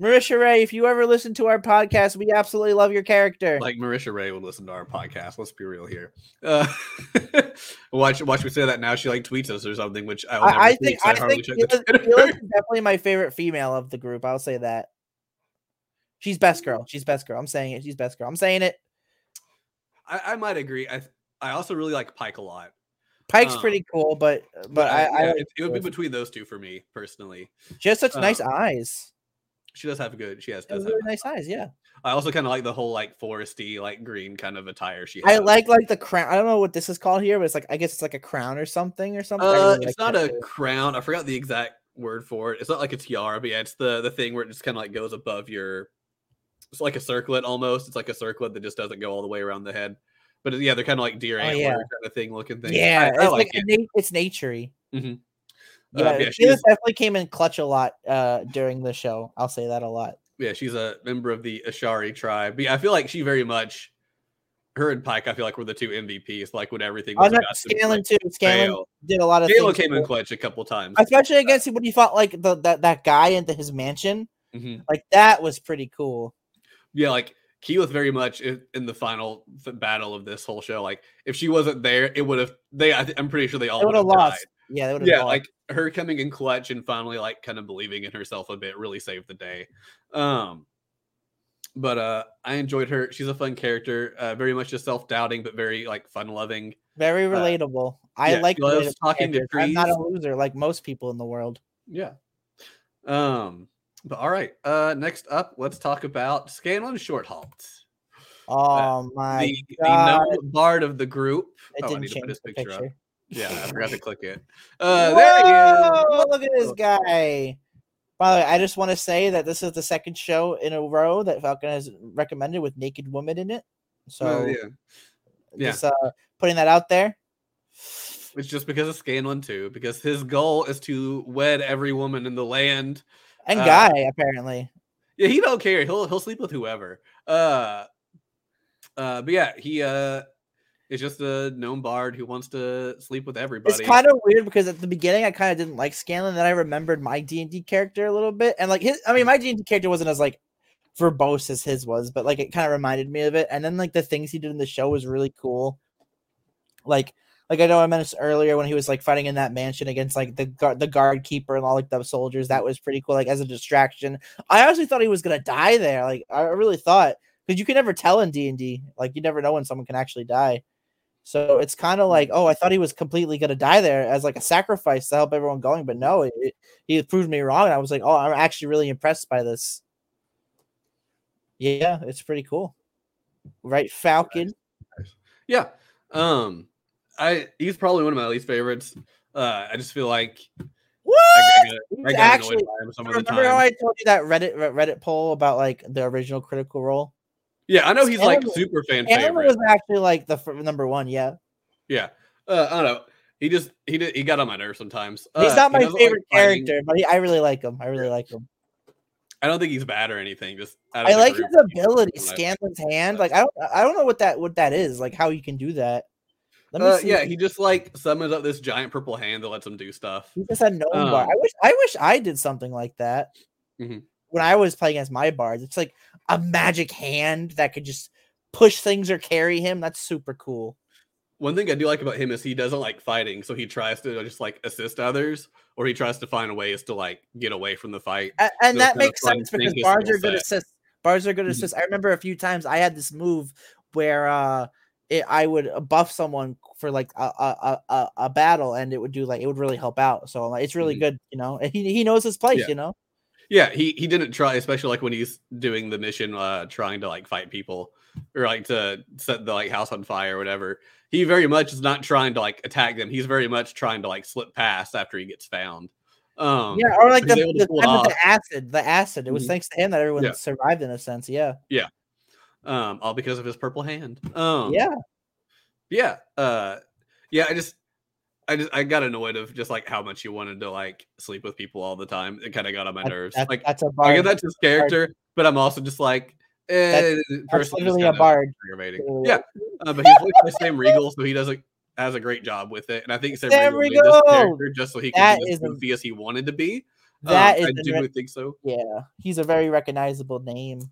Marisha Ray, if you ever listen to our podcast, we absolutely love your character. Like Marisha Ray would listen to our podcast. Let's be real here. Uh, watch, watch me say that now. She like tweets us or something, which I, will never I, I think so I think check the Keelan- Twitter. Keyleth's is definitely my favorite female of the group. I'll say that. She's best girl. She's best girl. I'm saying it. She's best girl. I'm saying it. I, I might agree. I I also really like Pike a lot. Pike's Um, pretty cool, but but I, I yeah, like it, it would be between those two for me personally. she has such nice um, eyes. She does have good. She has. Does have really nice eyes. Yeah, I also kind of like the whole like foresty, like green kind of attire she has. I like like the crown. I don't know what this is called here, but it's like I guess it's like a crown or something or something. Uh, really it's like not a too. crown. I forgot the exact word for it. It's not like a tiara, but yeah, it's the the thing where it just kind of like goes above your. It's like a circlet almost. It's like a circlet that just doesn't go all the way around the head. But yeah, they're kind of like deer Oh, antler yeah. kind of thing looking thing. Yeah, I, I it's like like it. na- it's naturey. Mhm. Yeah, Uh, yeah, Taylor she's definitely came in clutch a lot uh during the show. I'll say that a lot. yeah, she's a member of the Ashari tribe. But yeah, I feel like she very much. Her and Pike, I feel like were the two MVPs. Like when everything was about to Scanlan too. Scanlan fail. did a lot of things. came in clutch a couple times. especially against when you fought like the that, that guy into his mansion. Mhm. Like that was pretty cool. yeah, like Keyleth very much in, in the final battle of this whole show. Like if she wasn't there, it would have. They, I, I'm pretty sure they all would have lost. Yeah, they would have Yeah, like her coming in clutch and finally like kind of believing in herself a bit really saved the day. Um, but uh, I enjoyed her. She's a fun character. Uh, very much just self doubting, but very like fun loving. very uh, relatable. I yeah, like loves talking to characters. I'm not a loser like most people in the world. Yeah. Um. But all right. Uh. Next up, let's talk about Scanlan Shorthalt, Oh my the, the bard of the group. It oh, I didn't need to put his picture, picture. up. Yeah, I forgot to click it. Uh, there he is. Whoa, Look at this guy. By the way, I just want to say that this is the second show in a row that Falcon has recommended with naked women in it. So Oh, yeah. yeah. just uh, putting that out there. It's just because of Scanlan too, because his goal is to wed every woman in the land. And Uh, guy apparently. Yeah, he don't care. He'll he'll sleep with whoever. Uh, uh, but yeah, he uh is just a known bard who wants to sleep with everybody. It's kind of weird because at the beginning I kind of didn't like Scanlan. Then I remembered my D and D character a little bit, and like his. I mean, my D and D character wasn't as like verbose as his was, but like it kind of reminded me of it. And then like the things he did in the show was really cool. Like, like I know I mentioned earlier when he was like fighting in that mansion against like the guard, the guard keeper and all like the soldiers. That was pretty cool. Like as a distraction, I honestly thought he was gonna die there. Like I really thought because you can never tell in D and D. Like you never know when someone can actually die. So it's kind of like, oh, I thought he was completely gonna die there as like a sacrifice to help everyone going, but no, it, it- he proved me wrong, and I was like, oh, I'm actually really impressed by this. Yeah, it's pretty cool, right, Falcon? yeah. Um, I he's probably one of my least favorites. Uh, I just feel like What? I, I, I actually, by him some of the remember how. I told you that Reddit Reddit poll about like the original Critical Role? Yeah, I know he's like super fan Scanlan favorite. was actually like the fir- number one. Yeah, Yeah. Uh, I don't know. He just he did he got on my nerves sometimes. he's Uh, not my like favorite fighting. character, but he, I really like him. I really like him. I don't think he's bad or anything. Just of I like his ability, one of my Scanlan's hand. Like I don't, I don't know what that what that is. Like how you can do that. Let me Uh, see. yeah, he just like summons up this giant purple hand that lets him do stuff. He just had no bar. Um, I wish I wish I did something like that. Mhm. When I was playing as my bards, it's like a magic hand that could just push things or carry him. That's super cool. One thing I do like about him is he doesn't like fighting, so he tries to just like assist others, or he tries to find ways to like get away from the fight. And, Those that makes sense because bards are good set. assists. Bards are good Mhm. assists. I remember a few times I had this move where uh it, I would buff someone for like a, a, a, a- battle and it would do like it would really help out. So it's really Mhm. good, you know. He, he knows his place, Yeah. you know. Yeah, he he didn't try, especially like when he's doing the mission, uh, trying to like fight people or like to set the like house on fire or whatever. He very much is not trying to like attack them. He's very much trying to like slip past after he gets found. Um, yeah, or like the, the pull it time with off. the acid, the acid. It was Mhm. thanks to him that everyone Yeah. survived in a sense. Yeah. Yeah, um, all because of his purple hand. Um, yeah. yeah, uh, yeah. I just, I just, I got annoyed of just like how much he wanted to like sleep with people all the time. It kind of got on my nerves. that- like, that's a bard. I get that's his character, but I'm also just like, eh, That's personally just literally a bard. aggravating. Yeah, uh, but he's voiced by Sam Riegel, so he does a has a great job with it. And I think Sam, Riegel, made this character just so he could That be as goofy as he wanted to be. That um, is I do think so. Yeah, he's a very recognizable name.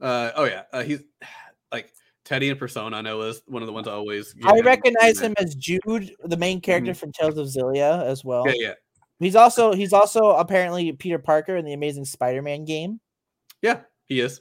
Uh, oh yeah, uh, he's like Teddy and Persona. I know is one of the ones I always. I recognize him as Jude, the main character from Tales of Xillia, as well. Mm-hmm. Yeah, yeah, He's also he's also apparently Peter Parker in the Amazing Spider-Man game. yeah. He is.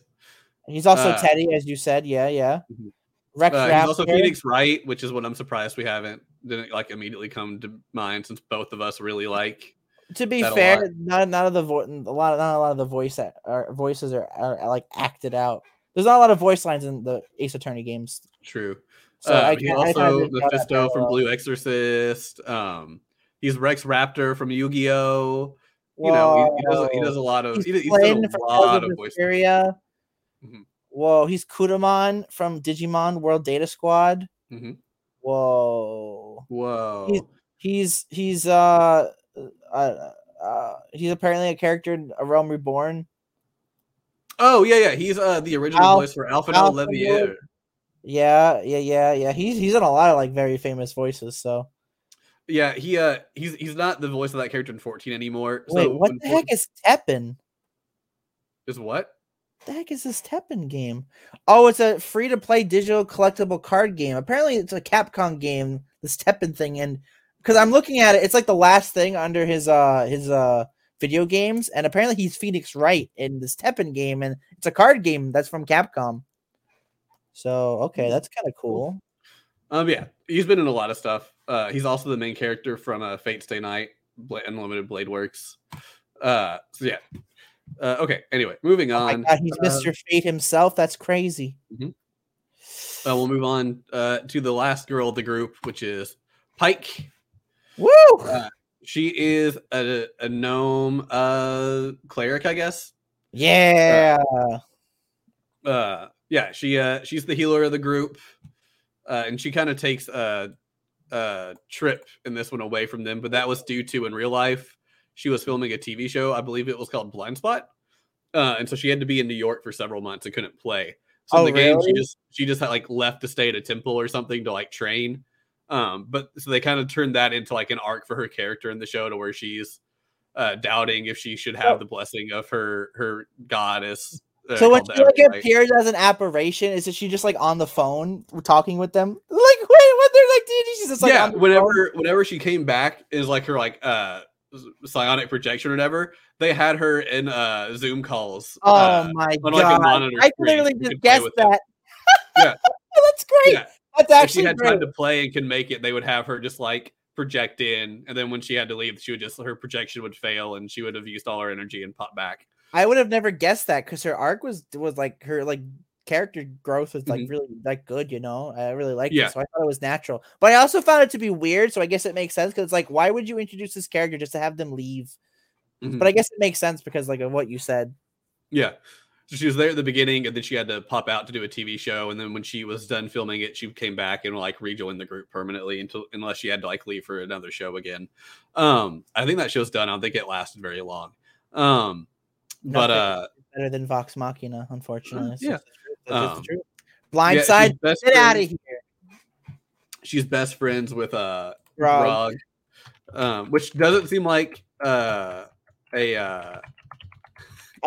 He's also Uh, Teddy, as you said. Yeah, yeah. Mhm. Rex Uh, he's also Phoenix Wright, which is what I'm surprised we haven't didn't like immediately come to mind since both of us really like. to be that fair, not none of the vo- a lot of, not a lot of the voice a- are, voices are, are, like acted out. There's not a lot of voice lines in the Ace Attorney games. True. So Uh, I he's I also didn't draw that Mephisto from. Blue Exorcist. Um, he's Rex Raptor from Yu-Gi-Oh. You know, he, he does he does a lot of He's he, he's a lot of voice. Vesperia. Mhm. Whoa, he's Kudamon from Digimon World Data Squad. Mhm. Whoa, Whoa. he's he's uh, uh, uh he's apparently a character in A Realm Reborn. Oh yeah, yeah. He's uh the original Alf- voice for Alpha Alpha Leveilleur. Yeah, yeah, yeah, yeah. He's he's in a lot of like very famous voices. So Yeah, he uh he's he's not the voice of that character in 14 anymore. wait, so what the heck is Teppen? is what? the heck is this Teppen game? Oh, it's a free to play digital collectible card game. Apparently, it's a Capcom game. This Teppen thing, and because I'm looking at it, it's like the last thing under his uh his uh video games, and apparently he's Phoenix Wright in this Teppen game, and it's a card game that's from Capcom. So okay, that's kind of cool. Um yeah, he's been in a lot of stuff. Uh he's also the main character from uh Fate Stay Night, Bla- Unlimited Blade Works. Uh so yeah. Uh okay, anyway, moving Oh on. god, he's uh, Mr. Fate himself. That's crazy. Uh, we'll move on uh, to the last girl of the group, which is Pike. Woo! Uh, She is a, a gnome uh, cleric, I guess. yeah. Uh, yeah, she uh, she's the healer of the group, uh, and she kind of takes a, a trip in this one away from them. But that was due to in real life, she was filming a TV show. I believe it was called Blind Spot, uh, and so she had to be in New York for several months and couldn't play. So Oh, in the game, she just she just had like left to stay at a temple or something to like train. Um, but so they kind of turned that into like an arc for her character in the show to where she's uh, doubting if she should have the blessing of her her goddess. uh, So when she like appears as an apparition, is it she just like on the phone talking with them? Like wait, what they're like, dude, she's just like yeah, the phone? whenever whenever she came back is like her like uh psionic projection or whatever. They had her in uh Zoom calls. Oh uh, my on, like, god! I literally just guessed that. Yeah. that's great. yeah. That's If she had great. time to play and can make it, they would have her just like project in, and then when she had to leave, she would just her projection would fail, and she would have used all her energy and pop back. I would have never guessed that because her arc was was like her like character growth was like Mhm. really like good. You know, I really liked Yeah. it, so I thought it was natural. But I also found it to be weird, so I guess it makes sense because it's like, why would you introduce this character just to have them leave? Mhm. But I guess it makes sense because like of what you said. Yeah. So she was there at the beginning, and then she had to pop out to do a TV show. And then when she was done filming it, she came back and like rejoined the group permanently until unless she had to like leave for another show again. Um, I think that show's done. I don't think it lasted very long. Um, but uh, better than Vox Machina, unfortunately. Yeah. just the truth. That's just the Um, yeah, Blindside, best get out of friends- here. She's best friends with uh Grog. Grog, um, which doesn't seem like uh a uh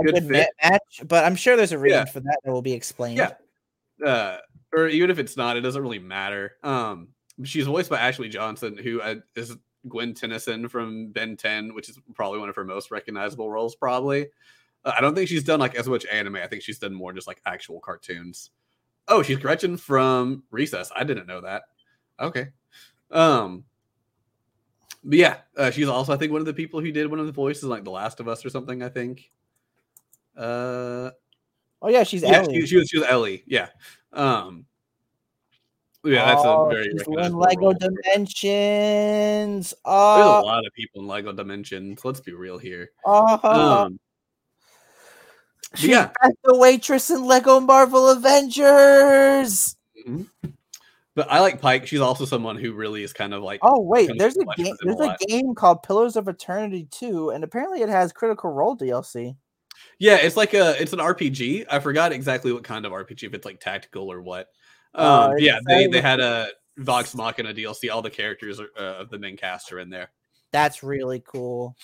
A good good fit. match, but I'm sure there's a reason Yeah. for that that will be explained. Yeah. uh or even if it's not, it doesn't really matter. Um, she's voiced by Ashley Johnson, who uh, is Gwen Tennyson from Ben 10, which is probably one of her most recognizable roles. Probably, uh, I don't think she's done like as much anime. I think she's done more just like actual cartoons. Oh, she's Gretchen from Recess. I didn't know that. Okay, um, but yeah, uh, she's also I think one of the people who did one of the voices like The Last of Us or something. I think. Uh, Oh yeah, she's yeah, Ellie. she, she was she was Ellie. Yeah. Um. Yeah, that's oh, a very in Lego. Dimensions. There's a Oh, lot of people in Lego Dimensions. Let's be real here. oh. Um, she's yeah, the waitress in Lego Marvel Avengers. mhm. but I like Pike. She's also someone who really is kind of like Oh wait, there's a game. him a There's a game called Pillars of Eternity 2, and apparently it has Critical Role DLC. Yeah, it's like a it's an RPG. I forgot exactly what kind of RPG, if it's like tactical or what. Oh, Um, it's yeah, they they had a Vox Machina DLC. All the characters uh, of the main cast are in there. That's really cool.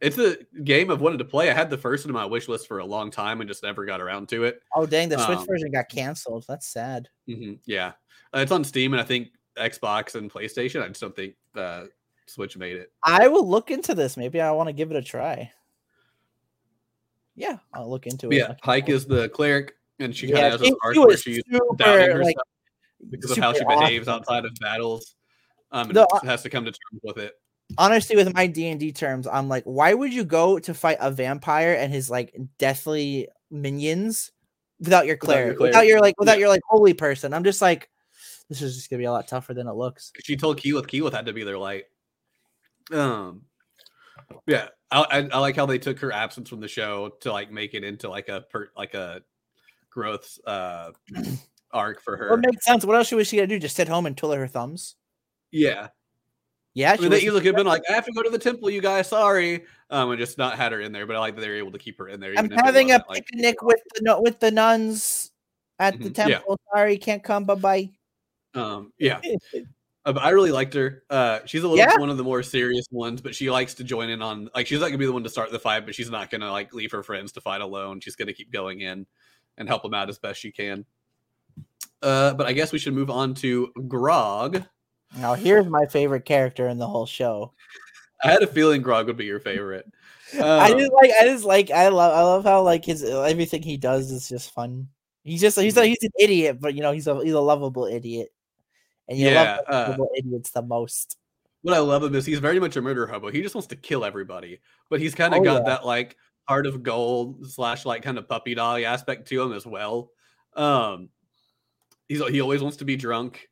It's a game I've wanted to play. I had the first one on my wish list for a long time and just never got around to it. Oh dang, the Switch Um, version got canceled. That's sad. hmm Yeah, uh, it's on Steam and I think Xbox and PlayStation. I just don't think uh, Switch made it. I will look into this. Maybe I want to give it a try. Yeah, I'll look into it. yeah, Pike is the cleric. and she Yeah, kind of has this arc where she's super, doubting herself like, because of how she behaves awesome. outside of battles. Um, and No, I- has to come to terms with it. honestly with my d&d terms i'm like why would you go to fight a vampire and his like deathly minions without your Without your cleric without your like without Yeah. your like holy person i'm just like this is just gonna be a lot tougher than it looks She told Keyleth Keyleth had to be their light. Um, yeah, I, I, I like how they took her absence from the show to like make it into like a per, like a growth uh arc for her. what makes sense what else was she gonna do just sit home and twiddle her thumbs yeah, yeah I she mean, they was- easily could have been like, I have to go to the temple, you guys. Sorry, um, and just not had her in there. But I like that they were able to keep her in there. i'm having a like, picnic with the with the nuns at the Mhm, yeah. temple sorry can't come bye-bye Um, yeah, Uh, I really liked her. Uh, she's a little Yeah? one of the more serious ones, but she likes to join in on like she's not gonna be the one to start the fight, but she's not gonna like leave her friends to fight alone. She's gonna keep going in and help them out as best she can. Uh, but I guess we should move on to Grog. now here's my favorite character in the whole show I had a feeling Grog would be your favorite. I Um, just like I just like I love I love how like his everything he does is just fun. He's just he's a, he's an idiot, but you know he's a he's a lovable idiot, and you Yeah, love uh, idiots the most. what I love him is he's very much a murder hobo. He just wants to kill everybody, but he's kind of Oh, got yeah. that like heart of gold slash like kind of puppy dog aspect to him as well. Um, he's he always wants to be drunk.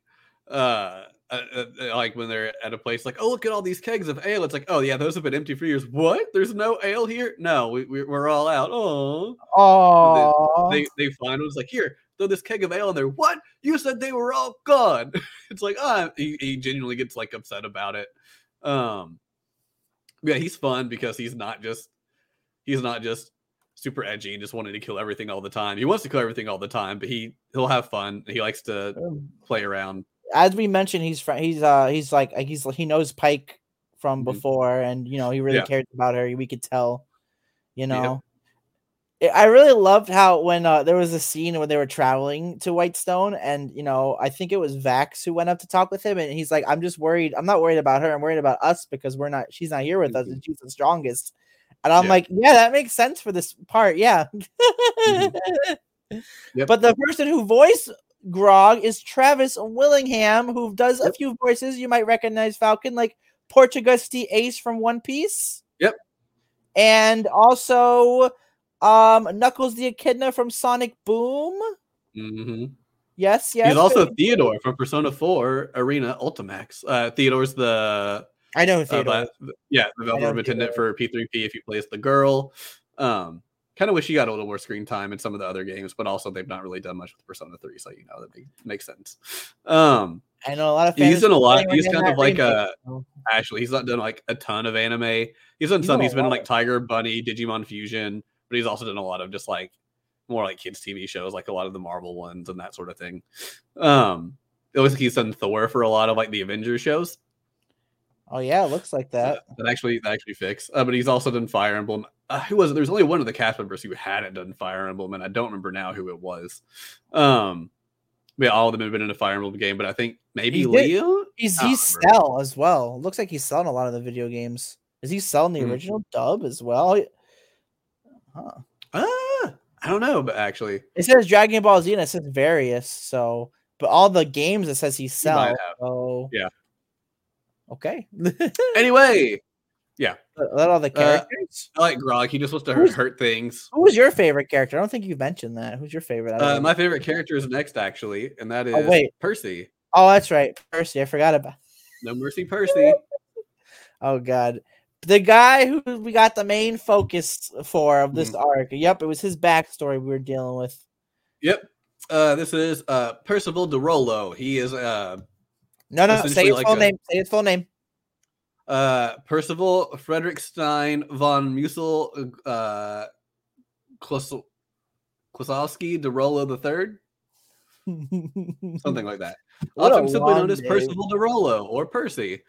Uh, uh, uh, like when they're at a place, like oh look at all these kegs of ale. It's like oh yeah, those have been empty for years. What? There's no ale here? No, we, we we're all out. Oh, Oh, they they find him. It's like here, throw this keg of ale in there. What? You said they were all gone. it's like ah, he, he genuinely gets like upset about it. Um, yeah, he's fun because he's not just he's not just super edgy and just wanting to kill everything all the time. He wants to kill everything all the time, but he he'll have fun. He likes to play around. as we mentioned, he's fr- he's uh he's like he's he knows Pike from Mhm. before, and you know he really Yeah. cares about her. We could tell, you know. I- really loved how when uh, there was a scene when they were traveling to Whitestone, and you know, I think it was Vax who went up to talk with him, and he's like, "I'm just worried. I'm not worried about her. I'm worried about us because we're not. She's not here with us, Mhm. and she's the strongest." And I'm Yeah. like, "Yeah, that makes sense for this part. Yeah." Yep. But the person who voiced Grog is Travis Willingham, who does a few voices. You might recognize Falcon, like Portuguese Ace from One Piece. Yep. And also um Knuckles the Echidna from Sonic Boom. hmm Yes, yes. he's also Theodore from Persona 4 Arena Ultimax. Uh, Theodore's the I know uh, Theodore. but- yeah, the Velvet attendant for P3P if you play as the girl. Um, kind of wish he got a little more screen time in some of the other games, but also they've not really done much with Persona 3, so you know that make, makes sense. Um, I know a lot of he's done a lot. He's kind of like a actually he's not done like a ton of anime. He's done some. He's been like Tiger Bunny, Digimon Fusion, but he's also done a lot of just like more like kids TV shows, like a lot of the Marvel ones and that sort of thing. Um, it looks like he's done Thor for a lot of like the Avengers shows. Oh yeah, it looks like that. that actually that actually fix. Uh, but he's also done Fire Emblem. Uh, who was it? There's only one of the cast members who hadn't done Fire Emblem, and I don't remember now who it was. Um, yeah, all of them have been in a Fire Emblem game, but I think maybe He Leo. He's he's sell as well. Looks like he's selling a lot of the video games. Is he selling the Hmm. original dub as well? Huh. Ah, I don't know, but actually, It says Dragon Ball Z and it says various. So, but all the games it says he might sells. have. So Yeah. Okay. anyway, Are that all the characters? I like Grog. He just wants to hurt, Who's- hurt things. Who was your favorite character? I don't think you mentioned that. Who's your favorite? Uh, my favorite character is next, actually, and that is Oh, wait. Percy. oh, that's right, Percy. I forgot about. No mercy, Percy. Oh God, the guy who we got the main focus for of this Mm-hmm. arc. Yep, it was his backstory we were dealing with. Yep. Uh, this is uh Percival de Rolo. He is uh No, no, no say his like full a- name. Say his full name. uh Percival Fredrickstein von Musel uh Klos- Klossowski DeRollo the third, something like that. What a Often simply known as. Percival de Rolo or Percy.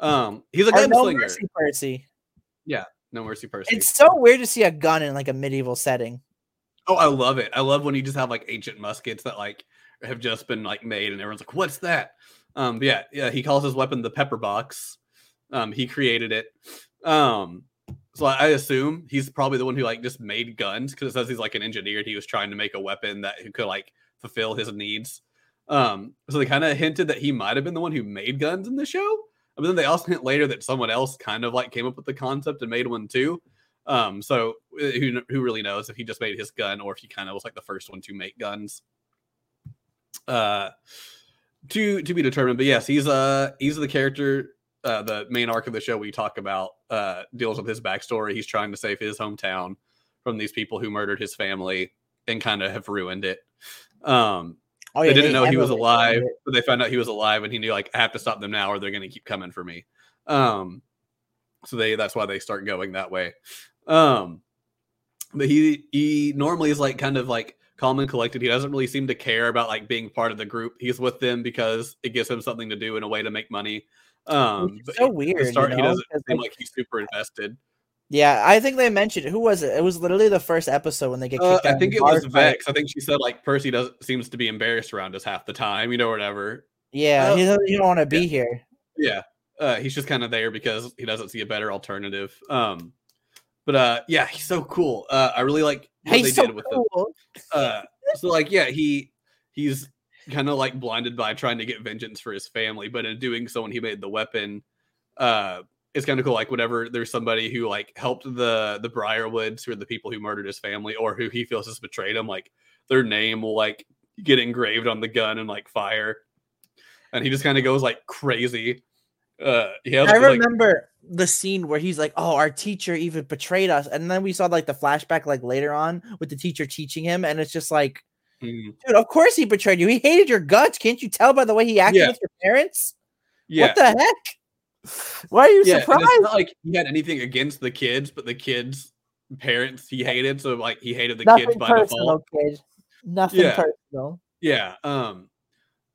Um, he's a Or no mercy, Percy. Yeah, no mercy, Percy. It's so weird to see a gun in like a medieval setting. Oh, I love it. I love when you just have like ancient muskets that like have just been like made and everyone's like, what's that? Um, yeah, yeah, he calls his weapon the pepper box. Um, he created it. Um, so I assume he's probably the one who like just made guns because it says he's like an engineer. And he was trying to make a weapon that could like fulfill his needs. Um, so they kind of hinted that he might have been the one who made guns in the show. But then they also hint later that someone else kind of like came up with the concept and made one too. Um, so uh, who who really knows if he just made his gun or if he kind of was like the first one to make guns. Uh, to to be determined. But yes, he's uh he's the character. Uh, the main arc of the show we talk about uh deals with his backstory. He's trying to save his hometown from these people who murdered his family and kind of have ruined it. Um, Oh, they didn't know he was alive, but they found out he was alive, and he knew like I have to stop them now, or they're going to keep coming for me. Um, so they that's why they start going that way. Um, but he he normally is like kind of like calm and collected. He doesn't really seem to care about like being part of the group. He's with them because it gives him something to do and a way to make money. Um, so weird. start, you he doesn't seem like, like he's super invested. Yeah, I think they mentioned who was it? It was literally the first episode when they get Uh, kicked I out of think it was. Vex. I think she said like Percy does seems to be embarrassed around us half the time, you know, whatever. Yeah, Uh, he doesn't, he don't want to be yeah. here. Yeah. Uh, he's just kind of there because he doesn't see a better alternative. Um, but uh, yeah, he's so cool. Uh, I really like what He's they so did with him. cool. Uh, so like, yeah, he he's kind of like blinded by trying to get vengeance for his family, but in doing so, when he made the weapon, uh, it's kind of cool. Like, whenever there's somebody who like helped the the Briarwoods, who are the people who murdered his family, or who he feels has betrayed him, like their name will like get engraved on the gun and like fire, and he just kind of goes like crazy. Uh, has I like, remember the scene where he's like, "Oh, our teacher even betrayed us," and then we saw like the flashback like later on with the teacher teaching him, and it's just like, mm, dude, of course he betrayed you. He hated your guts. Can't you tell by the way he acted Yeah. with your parents? yeah, What the heck? Why are you yeah. surprised? It's not like he had anything against the kids, but the kids' parents he hated, so like he hated the Nothing kids by personal, default. kid. Nothing Yeah. personal. Yeah. Um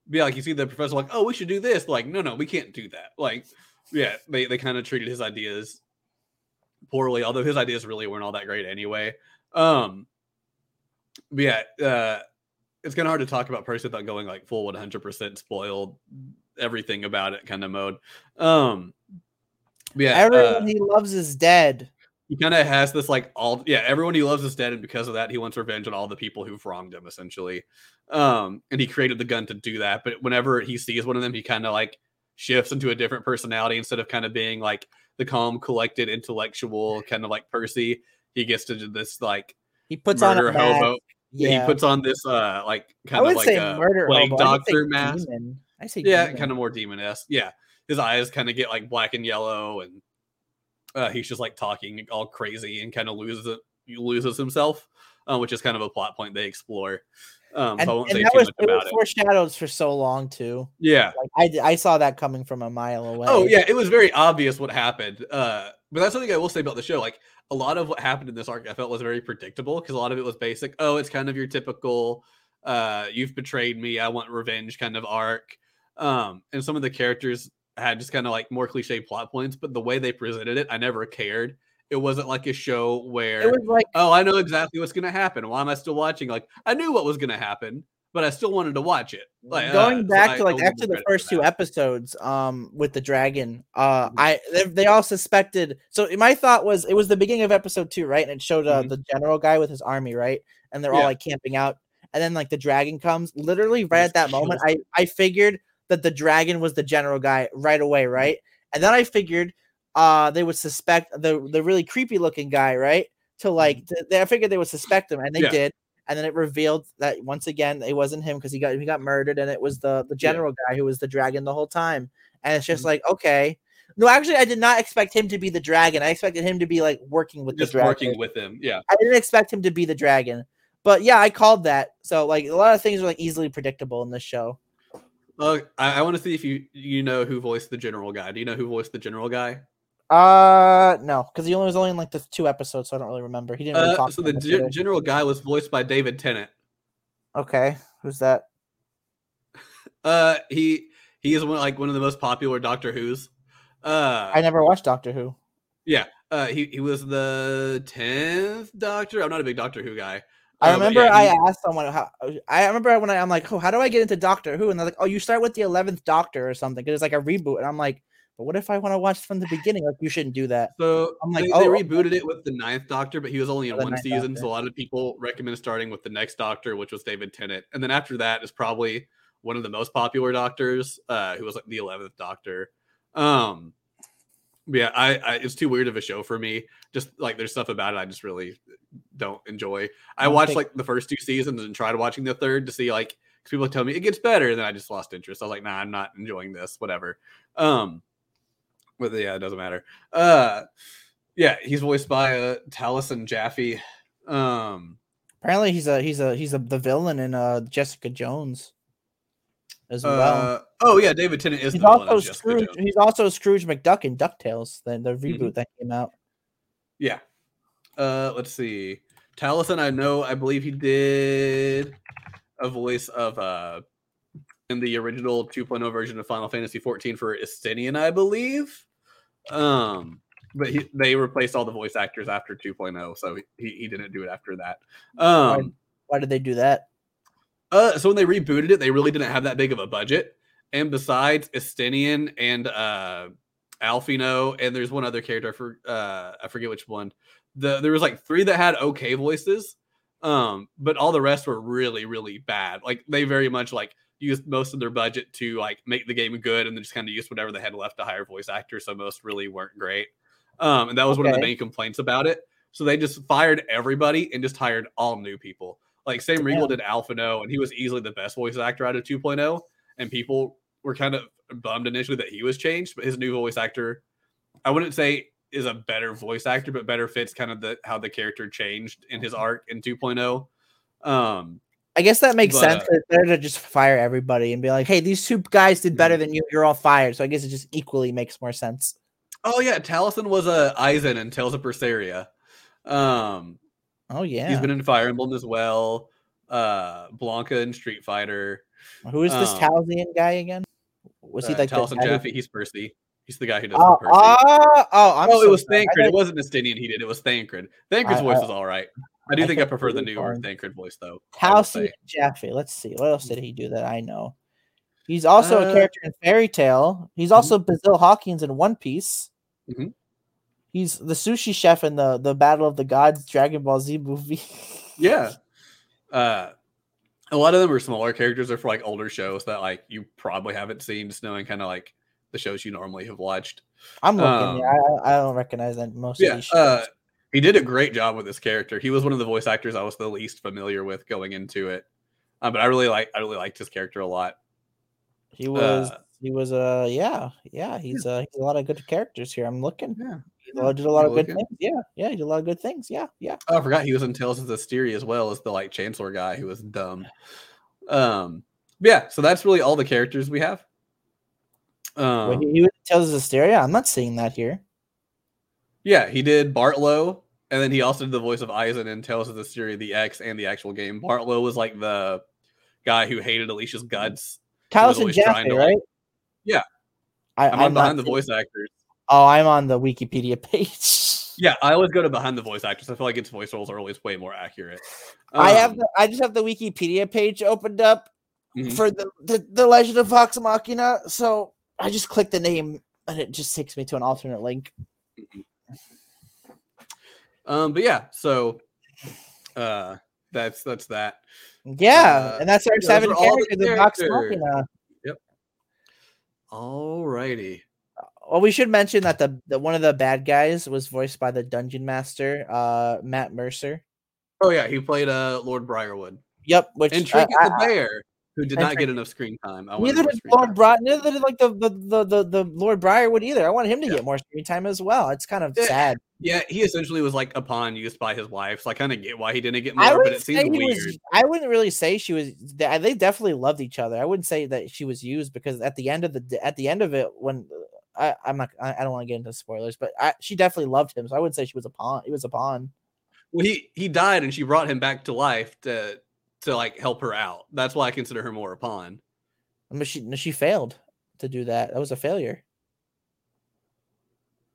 yeah, like you see the professor like, oh, we should do this. Like, no, no, we can't do that. Like, yeah, they, they kind of treated his ideas poorly, although his ideas really weren't all that great anyway. Um but yeah, uh it's kind of hard to talk about Percy without going like full 100% spoiled everything about it kind of mode. Um yeah, Everyone uh, he loves is dead. he kind of has this like all yeah everyone he loves is dead and because of that he wants revenge on all the people who've wronged him essentially um and he created the gun to do that but whenever he sees one of them he kind of like shifts into a different personality instead of kind of being like the calm collected intellectual kind of like percy he gets to do this like He puts on a hobo yeah. He puts on this uh like kind of like a murder plague hobo. I would doctor mask demon. I say yeah kind of more demon-esque. Yeah. His eyes kind of get like black and yellow and uh, he's just like talking all crazy and kind of loses it loses himself uh, which is kind of a plot point they explore. Um And, so i won't say that too was, much it about it. foreshadowed for so long too. yeah. Like I, I saw that coming from a mile away. oh yeah it was very obvious what happened uh but that's something i will say about the show like a lot of what happened in this arc i felt was very predictable because a lot of it was basic oh it's kind of your typical uh you've betrayed me i want revenge kind of arc um and some of the characters had just kind of like more cliche plot points but the way they presented it i never cared. It wasn't like a show where It was like oh i know exactly what's gonna happen. Why am i still watching? Like i knew what was gonna happen but i still wanted to watch it. Like going uh, back I- to like after the first two episodes um with the dragon uh Mhm. i they, they all suspected so my thought was it was the beginning of episode two right? And it showed uh, Mhm. the general guy with his army right? And they're all like camping out. And then like the dragon comes. Literally right at that moment i i figured that the dragon was the general guy right away Mm-hmm. right and then i figured uh they would suspect the the really creepy looking guy right to like th- they, i figured they would suspect him and they Mm-hmm. Yeah. did and then it revealed that once again it wasn't him because he got he got murdered and it was the the Yeah. general guy who was the dragon the whole time and it's just Mhm. like okay no actually i did not expect him to be the dragon i expected him to be like working with just the dragon working with him yeah i didn't expect him to be the dragon but yeah i called that so like a lot of things are like easily predictable in this show Uh, I, I want to see if you you know who voiced the general guy. Do you know who voiced the general guy? uh no because he only was only in like the two episodes so i don't really remember he didn't really Uh, talk so the either. general guy was voiced by David Tennant. okay who's that Uh, he he is one like one of the most popular Doctor Who's. Uh, i never watched doctor who yeah. Uh, he he was the tenth Doctor. I'm not a big Doctor Who guy. I Uh, remember yeah, I asked someone how I remember when I, I'm like, oh, how do I get into Doctor Who? And they're like, oh, you start with the eleventh Doctor or something because it's like a reboot. And I'm like, But what if I want to watch from the beginning? Like you shouldn't do that. So I'm like, they, oh, they okay. rebooted it with the Ninth Doctor, but he was only in one season. Doctor. So a lot of people recommend starting with the next Doctor, which was David Tennant, and then after that is probably one of the most popular Doctors, uh, who was like the Eleventh Doctor. Um, yeah, I, I it's too weird of a show for me. Just like there's stuff about it I just really don't enjoy. I don't watched think- like the first two seasons and tried watching the third to see like 'cause people tell me it gets better, and then I just lost interest. I was like, nah, I'm not enjoying this. Whatever. Um, but yeah, it doesn't matter. Uh, yeah, he's voiced by uh, Taliesin Jaffe. Um, Apparently, he's a he's a he's a the villain in uh Jessica Jones as well. uh, oh yeah, David Tennant is He's the also Scrooge. He's also Scrooge McDuck in Ducktales, the the Mm-hmm. reboot that came out. Yeah. Uh, let's see. Taliesin, I know. I believe he did a voice of uh in the original 2.0 version of Final Fantasy 14 for Estinian, I believe. Um, but he, they replaced all the voice actors after 2.0, so he, he didn't do it after that. Um, Why did they do that? Uh, so when they rebooted it, they really didn't have that big of a budget. And besides Estinian and uh, Alphinaud, and there's one other character, for, uh, I forget which one. The there was like three that had okay voices, um, but all the rest were really, really bad. Like they very much like used most of their budget to like make the game good, and then just kind of used whatever they had left to hire voice actors. So most really weren't great. Um, and that was one of the main complaints about it. So they just fired everybody and just hired all new people. Like Sam Riegel did Alphinaud, and he was easily the best voice actor out of 2.0. And people were kind of bummed initially that he was changed, but his new voice actor, I wouldn't say is a better voice actor, but better fits kind of the how the character changed in his arc in 2.0. Um, I guess that makes But, sense. uh, It's better to just fire everybody and be like, "Hey, these two guys did better Mhm. than you. You're all fired." So I guess it just equally makes more sense. oh yeah, Taliesin was a Eisen in Tales of Berseria. Um, Oh yeah. he's been in Fire Emblem as well. Uh, Blanka in Street Fighter. Who is this um, Talzian guy again? Was he uh, like guy who- Jaffe? He's Percy. He's the guy who does Oh, Percy. oh, oh, I'm oh, it was sorry. Thancred. It wasn't Estinian he did. It was Thancred. Thancred's I- voice I- was all right. I do I think I prefer the newer calling- Thancred voice though. Talzian. Jaffe. Let's see. What else did he do that I know? He's also a Uh, mm-hmm. character in Fairy Tail. He's also Basil Hawkins in One Piece. Mhm. He's the sushi chef in the the Battle of the Gods Dragon Ball Z movie. Yeah. Uh, a lot of them are smaller characters. They're for like older shows that like you probably haven't seen, just knowing kind of like the shows you normally have watched. I'm looking. Um, yeah, I, I don't recognize that most of Yeah. these shows. Uh, he did a great job with this character. He was one of the voice actors I was the least familiar with going into it. Uh, but I really like I really liked his character a lot. he was. uh, he was. Uh. Yeah. Yeah. He's. Uh. He's a lot of good characters here. I'm looking. Yeah. He did a lot of good things. Yeah. Yeah. He did a lot of good things. Yeah. Yeah. Oh, I forgot he was in Tales of Zestiria as well as the like Chancellor guy who was dumb. Um, yeah, so that's really all the characters we have. Um, he, he was Tales of Zestiria. I'm not seeing that here. yeah, he did Bartlow, and then he also did the voice of Eisen in Tales of Zestiria, the X, and the actual game. Bartlow was like the guy who hated Alisha's guts. Always trying Jaffe, to, like- right? Yeah. I, I'm, I'm behind the voice actors. Oh, I'm on the Wikipedia page. Yeah, I always go to behind the voice actors. I feel like its voice roles are always way more accurate. I have Um, the, I just have the Wikipedia page opened up Mhm. for the, the the Legend of Vox Machina. So I just click the name and it just takes me to an alternate link. um, but yeah, so uh, that's that's that. Yeah, Uh, and that's our seven all the characters in Vox characters. Machina. Alrighty. Well, we should mention that the, the one of the bad guys was voiced by the dungeon master, uh, Matt Mercer. Oh yeah, he played uh Lord Briarwood Yep, which and Trinket I- the I- Bear, who did not get enough screen time. I wanted neither did Lord. Bri- neither did like the the, the the the Lord Briarwood either. I want him to Yeah. get more screen time as well. It's kind of Yeah. sad. Yeah, he essentially was like a pawn used by his wife, so I kind of get why he didn't get more, but it seems weird. was. I wouldn't really say she was. They definitely loved each other. I wouldn't say that she was used because at the end of the at the end of it, when I, I'm not, I, I don't want to get into spoilers, but I, she definitely loved him. So I wouldn't say she was a pawn. He was a pawn. Well, he he died, and she brought him back to life to to like help her out. That's why I consider her more a pawn. But she she failed to do that. That was a failure,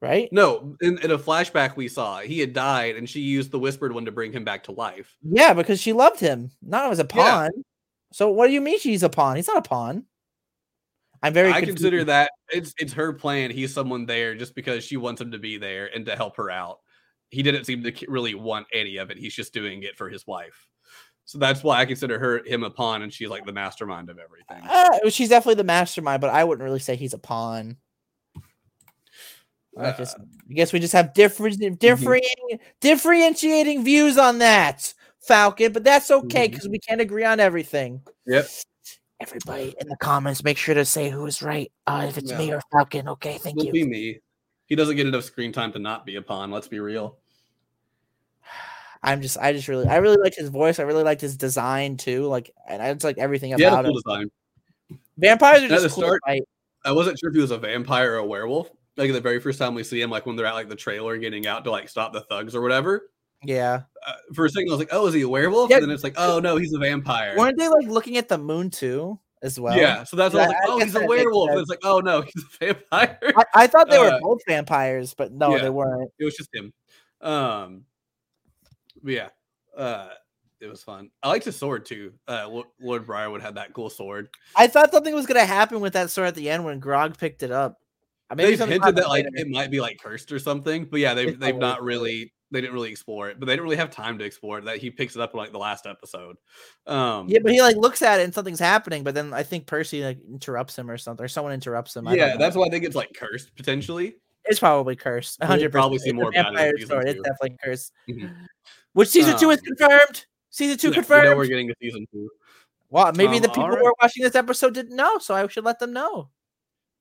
right? No, in, in a flashback we saw, he had died, and she used the whispered one to bring him back to life. Yeah, because she loved him, not as a Yeah. pawn. So what do you mean she's a pawn? He's not a pawn. I'm very. I confused. consider that it's it's her plan. He's someone there just because she wants him to be there and to help her out. He didn't seem to really want any of it. He's just doing it for his wife. So that's why I consider her him a pawn, and she's like the mastermind of everything. Uh, she's definitely the mastermind, but I wouldn't really say he's a pawn. I uh, just, I guess we just have different, mm-hmm. differing, differentiating views on that, Falcon. But that's okay mm-hmm. because we can't agree on everything. Yep. Everybody in the comments, make sure to say who is right. Uh, if it's me or Falcon, okay, thank It'll you. be me. He doesn't get enough screen time to not be a pawn. Let's be real. I'm just, I just really, I really liked his voice. I really liked his design too. Like, and I just like everything a about cool him. design. Vampires are just cool. start- fight. I wasn't sure if he was a vampire or a werewolf. Like the very first time we see him, like when they're at like the trailer getting out to like stop the thugs or whatever. Yeah. Uh, for a second, I was like, "Oh, is he a werewolf?" Yeah. And then it's like, "Oh no, he's a vampire." Weren't they like looking at the moon too, as well? yeah, so that's why I was like, I "Oh, he's a werewolf." And it's like, "Oh no, he's a vampire." I, I thought they were Uh, both vampires, but no, yeah. they weren't. it was just him. Um, yeah, uh, it was fun. I liked his sword too. Uh, Lo- Lord Briarwood had that cool sword. I thought something was gonna happen with that sword at the end when Grog picked it up. Uh, Maybe They've hinted that like it might be like cursed or something, but yeah, they've they've not really they didn't really explore it, but they didn't really have time to explore it. That he picks it up in like the last episode. Um, Yeah, but he like looks at it and something's happening, but then I think Percy like interrupts him or something, or someone interrupts him. I yeah, that's why I think it's like cursed potentially. it's probably cursed. We'll hundred probably see more about it in vampire season sword. It's definitely cursed. Mhm. Which season two is Um, confirmed? Season two Yeah, we know confirmed. we're getting to season two. well, maybe Um, the people alright. who are watching this episode didn't know, so I should let them know.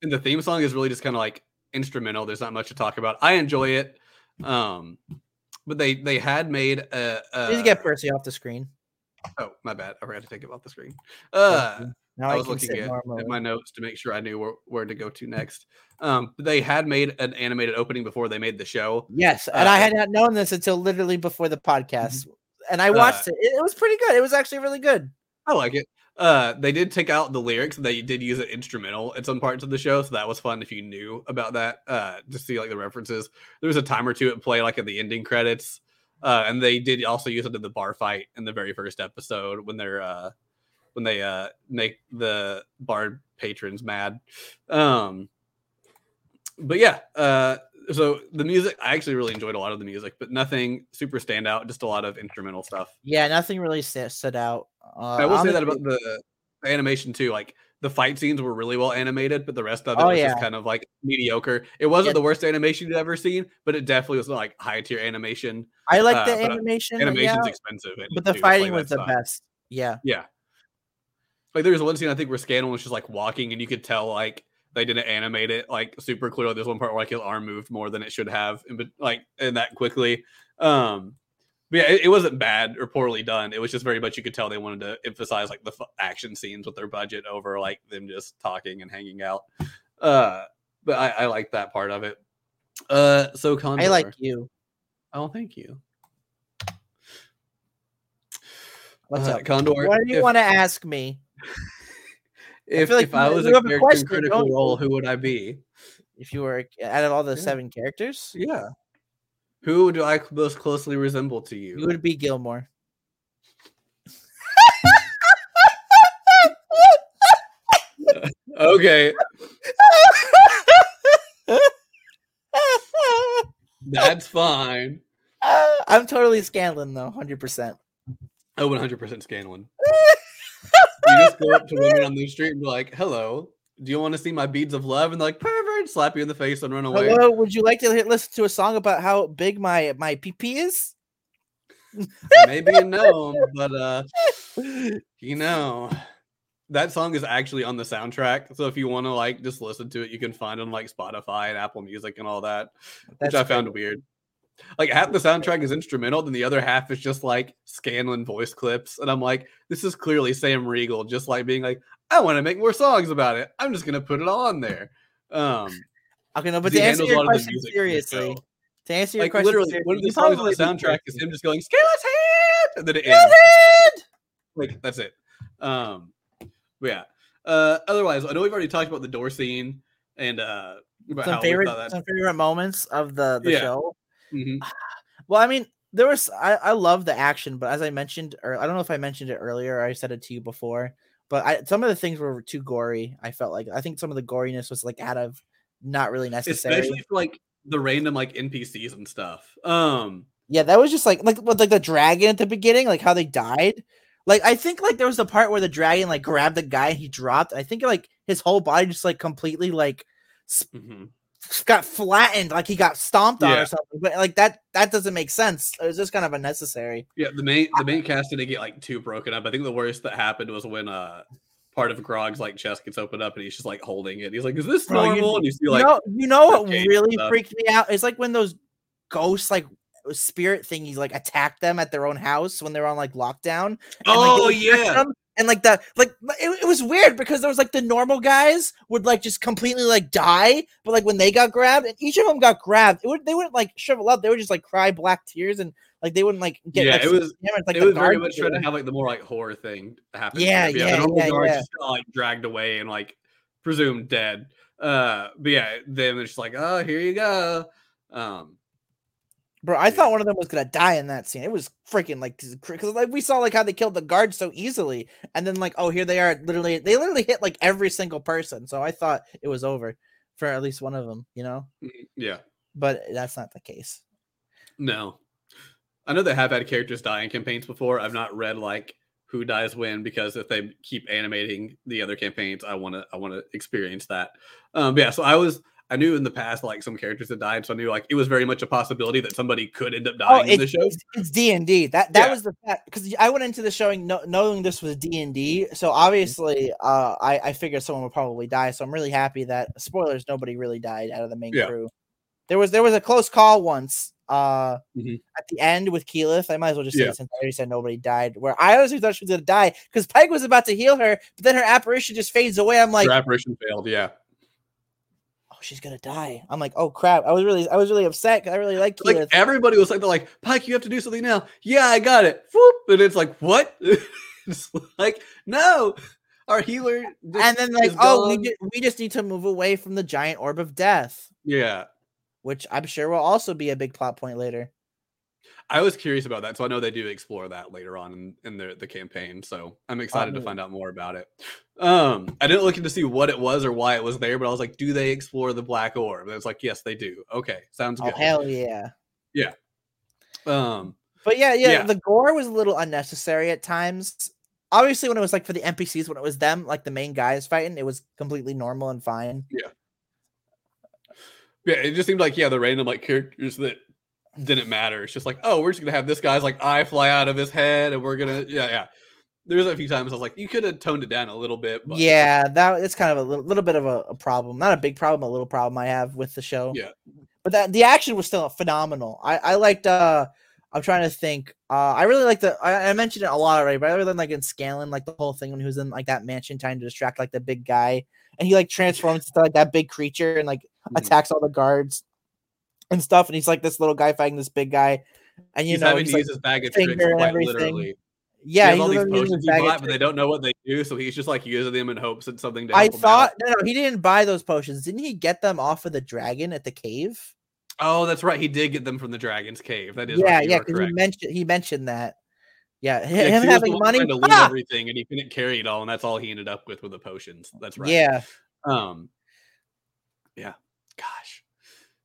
and the theme song is really just kind of like instrumental. There's not much to talk about. I enjoy it. Um, but they they had made a, a Please get Percy off the screen. oh my bad. I forgot to take it off the screen. Uh, Now I I, was can looking at, at my notes to make sure I knew where, where to go to next. Um, they had made an animated opening before they made the show. Yes, and I Uh, had not known this until literally before the podcast, and I Uh, watched it. it. It was pretty good. It was actually really good. I like it. Uh, they did take out the lyrics. They did use it instrumental at some parts of the show, so that was fun if you knew about that. Uh, to see like the references. There was a time or two at play, like at the ending credits. Uh, and they did also use it in the bar fight in the very first episode when they're uh when they uh make the bar patrons mad. Um, but yeah, uh, so the music I actually really enjoyed a lot of the music, but nothing super standout. Just a lot of instrumental stuff. Yeah, nothing really stood out. Uh, I will say that about the, the animation too. Like the fight scenes were really well animated, but the rest of it Oh, was yeah. just kind of like mediocre. It wasn't Yeah. the worst animation you'd ever seen, but it definitely was like high tier animation. I like uh, the animation, Animation's yeah, expensive, but the fighting was the style. best. Yeah, Yeah. Like there was one scene I think where Scanlan was just like walking, and you could tell like they didn't animate it like super clearly. There's one part where like his arm moved more than it should have, and like and that quickly. Um, but yeah, it, it wasn't bad or poorly done. It was just very much you could tell they wanted to emphasize like the f- action scenes with their budget over like them just talking and hanging out. Uh, but I, I like that part of it. Uh, so Condor. I like you. Oh, thank you. What's Uh, up? Condor? What do you if- want to ask me? If, feel like if I was a have a character in Critical? Role, who would I be? If you were out of all the Yeah. seven characters, Yeah. Who do I most closely resemble to you? you would be Gilmore. Okay, that's fine. I'm totally Scanlan though, hundred percent. Oh, 100% Scanlan. You just go up to women on the street and be like, hello, do you want to see my beads of love? And they're like, pervert, slap you in the face and run away. Hello, would you like to listen to a song about how big my my PP is? Maybe a gnome, but uh, you know, that song is actually on the soundtrack. So if you want to like just listen to it, you can find it on like Spotify and Apple Music and all that, which That's I found weird. Like half the soundtrack is instrumental, then the other half is just like Scanlan voice clips, and I'm like, this is clearly Sam Riegel just like being like, I want to make more songs about it. I'm just gonna put it all on there. Um, Okay, no, but to answer your question music for the seriously, to answer your like question, literally, one of the songs on the soundtrack is him just going Scanlan's hand, and then it ends. Scanlan! like that's it. Um, but yeah. Uh, otherwise, I know we've already talked about the door scene and uh, about Some favorite, some favorite moments of the the Yeah. show. Mhm. Well, I mean, there was I, I love the action, but as I mentioned, or I don't know if I mentioned it earlier or I said it to you before, but I, some of the things were too gory. I felt like I think some of the goriness was like out of not really necessary. Especially for like the random like NPCs and stuff. Um yeah, that was just like like with like the dragon at the beginning, like how they died. Like I think like there was the part where the dragon like grabbed the guy and he dropped. I think like his whole body just like completely like mhm. Got flattened, like he got stomped on Yeah. or something. But like that that doesn't make sense. It was just kind of unnecessary. Yeah, the main the main cast didn't get like too broken up. I think the worst that happened was when uh part of Grog's like chest gets opened up and he's just like holding it. He's like, "Is this Bro, you- normal?" and you see like, you know, you know what really stuff. freaked me out? It's like when those ghosts like spirit thingies like attack them at their own house when they're on like lockdown. and, like, "Oh yeah, them, and like the like it, it was weird because there was like the normal guys would like just completely like die, but like when they got grabbed and each of them got grabbed, it would they wouldn't like shrivel up. They would just like cry black tears and like they wouldn't like get Yeah, like, it was- hammered like it was very much trying to have like the more like horror thing happen. Yeah, the yeah, normal yeah, guards yeah. just got like dragged away and like presumed dead. Uh, but yeah, then it's just like, "Oh, here you go." Um, Bro, I thought one of them was gonna die in that scene. It was freaking like because like we saw like how they killed the guards so easily, and then like oh here they are, literally they literally hit like every single person. So I thought it was over for at least one of them, you know. yeah, But that's not the case. no, I know they have had characters die in campaigns before. I've not read like who dies when because if they keep animating the other campaigns, I want to I want to experience that. Um, yeah, so I was I knew in the past like some characters had died, so I knew like it was very much a possibility that somebody could end up Oh, dying in the show. it's, D and D. That that Yeah. was the fact because I went into the showing no, knowing this was D and D. So obviously, uh, I I figured someone would probably die. So I'm really happy that spoilers nobody really died out of the main Yeah. crew. There was there was a close call once. Uh, Mhm. at the end with Keyleth, I might as well just say Yeah. it since I already said nobody died. Where I honestly thought she was gonna die because Pike was about to heal her, but then her apparition just fades away. I'm like, Your apparition failed. Yeah, oh, she's gonna die. I'm like, oh crap. I was really I was really upset because I really like like Keyleth. everybody was like, they're like, Pike, you have to do something now. Yeah, I got it. Whoop. And it's like, what? it's like, no, our healer. and then like, oh, we, we just need to move away from the giant orb of death, yeah. which I'm sure will also be a big plot point later. I was curious about that, so I know they do explore that later on in, in the the campaign. So I'm excited to find out more about it. Um, I didn't look into see what it was or why it was there, but I was like, do they explore the black orb? And it's like, yes, they do. Okay, sounds Oh good. hell yeah! Yeah. Um, But yeah, yeah, Yeah. the gore was a little unnecessary at times. Obviously, when it was like for the NPCs, when it was them, like the main guys fighting, it was completely normal and fine. Yeah. Yeah, it just seemed like yeah, the random like characters that didn't matter. It's just like, oh, we're just gonna have this guy's like eye fly out of his head, and we're gonna yeah, yeah. There's a few times I was like, you could have toned it down a little bit, but Yeah, that it's kind of a little, little bit of a, a problem. Not a big problem, a little problem I have with the show. Yeah. But that the action was still phenomenal. I, I liked uh I'm trying to think. Uh I really like the I, I mentioned it a lot already, but I really like in Scanlan, like the whole thing when he was in like that mansion trying to distract like the big guy and he like transforms into like that big creature and like Mhm. attacks all the guards and stuff. And he's like this little guy fighting this big guy. And you he's know, having he's to like, use his bag of tricks quite literally. yeah, he has all these potions he bought, but they don't know what they do, so he's just like using them in hopes that something. To I him thought no, no, he didn't buy those potions. Didn't he get them off of the dragon at the cave? Oh, that's right. He did get them from the dragon's cave. That is yeah, right. yeah, because he mentioned he mentioned that. Yeah, hi- Yeah, him he was the having one money. to loot Ah! everything, and he couldn't carry it all, and that's all he ended up with with the potions. That's right. Yeah, Um. Yeah. Gosh,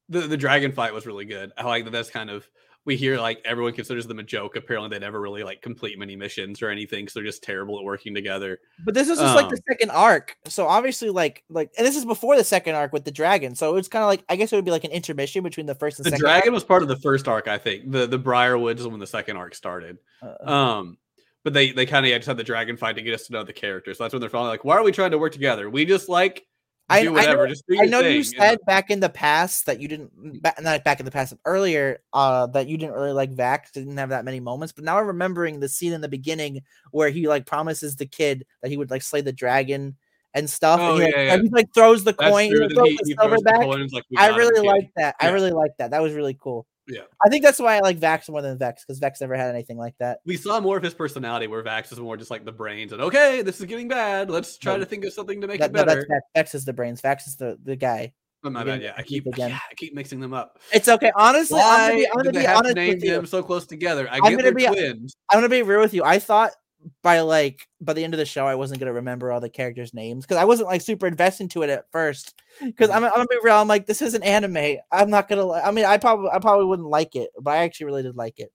the the dragon fight was really good. I like that. That's kind of we hear like everyone considers them a joke. Apparently, they never really like complete many missions or anything, because they're just terrible at working together. but this is just like the Um, second arc. So obviously, like, like, and this is before the second arc with the dragon. So it's kind of like I guess it would be like an intermission between the first and The dragon was part of the first arc, I think. The the Briarwoods is when the second arc started. Uh, Um, but they they kind of just had the dragon fight to get us to know the characters. So that's when they're finally like, why are we trying to work together? We just like I- do I know- just do I know thing. you said back in the past that you didn't, ba- not back in the past, earlier, uh, that you didn't really like Vax, didn't have that many moments. But now I'm remembering the scene in the beginning where he like promises the kid that he would like slay the dragon and stuff. Oh, and he, like, yeah, he like throws the that's coin, true. he Then throws he, the he silver throws back. like, I really like that. I really like that. That was really cool. Yeah. I think that's why I like Vax more than Vex because Vex never had anything like that. We saw more of his personality, where Vax is more just like the brains, and okay, this is getting bad. Let's try No. to think of something to make That, it no, that's. Vex. Vex is the brains. Vex is the the guy. Oh, my bad. Yeah, I keep again. yeah, I keep mixing them up. It's okay. Honestly, I'm gonna be, I'm gonna be honest with you. them so close together? I I'm get gonna be- twins. I'm gonna be real with you. I thought by like by the end of the show, I wasn't gonna remember all the characters' names because I wasn't like super invested into it at first. Because I'm, I'm gonna be real, I'm like, this is an anime. I'm not gonna. li- I mean, I probably I probably wouldn't like it, but I actually really did like it.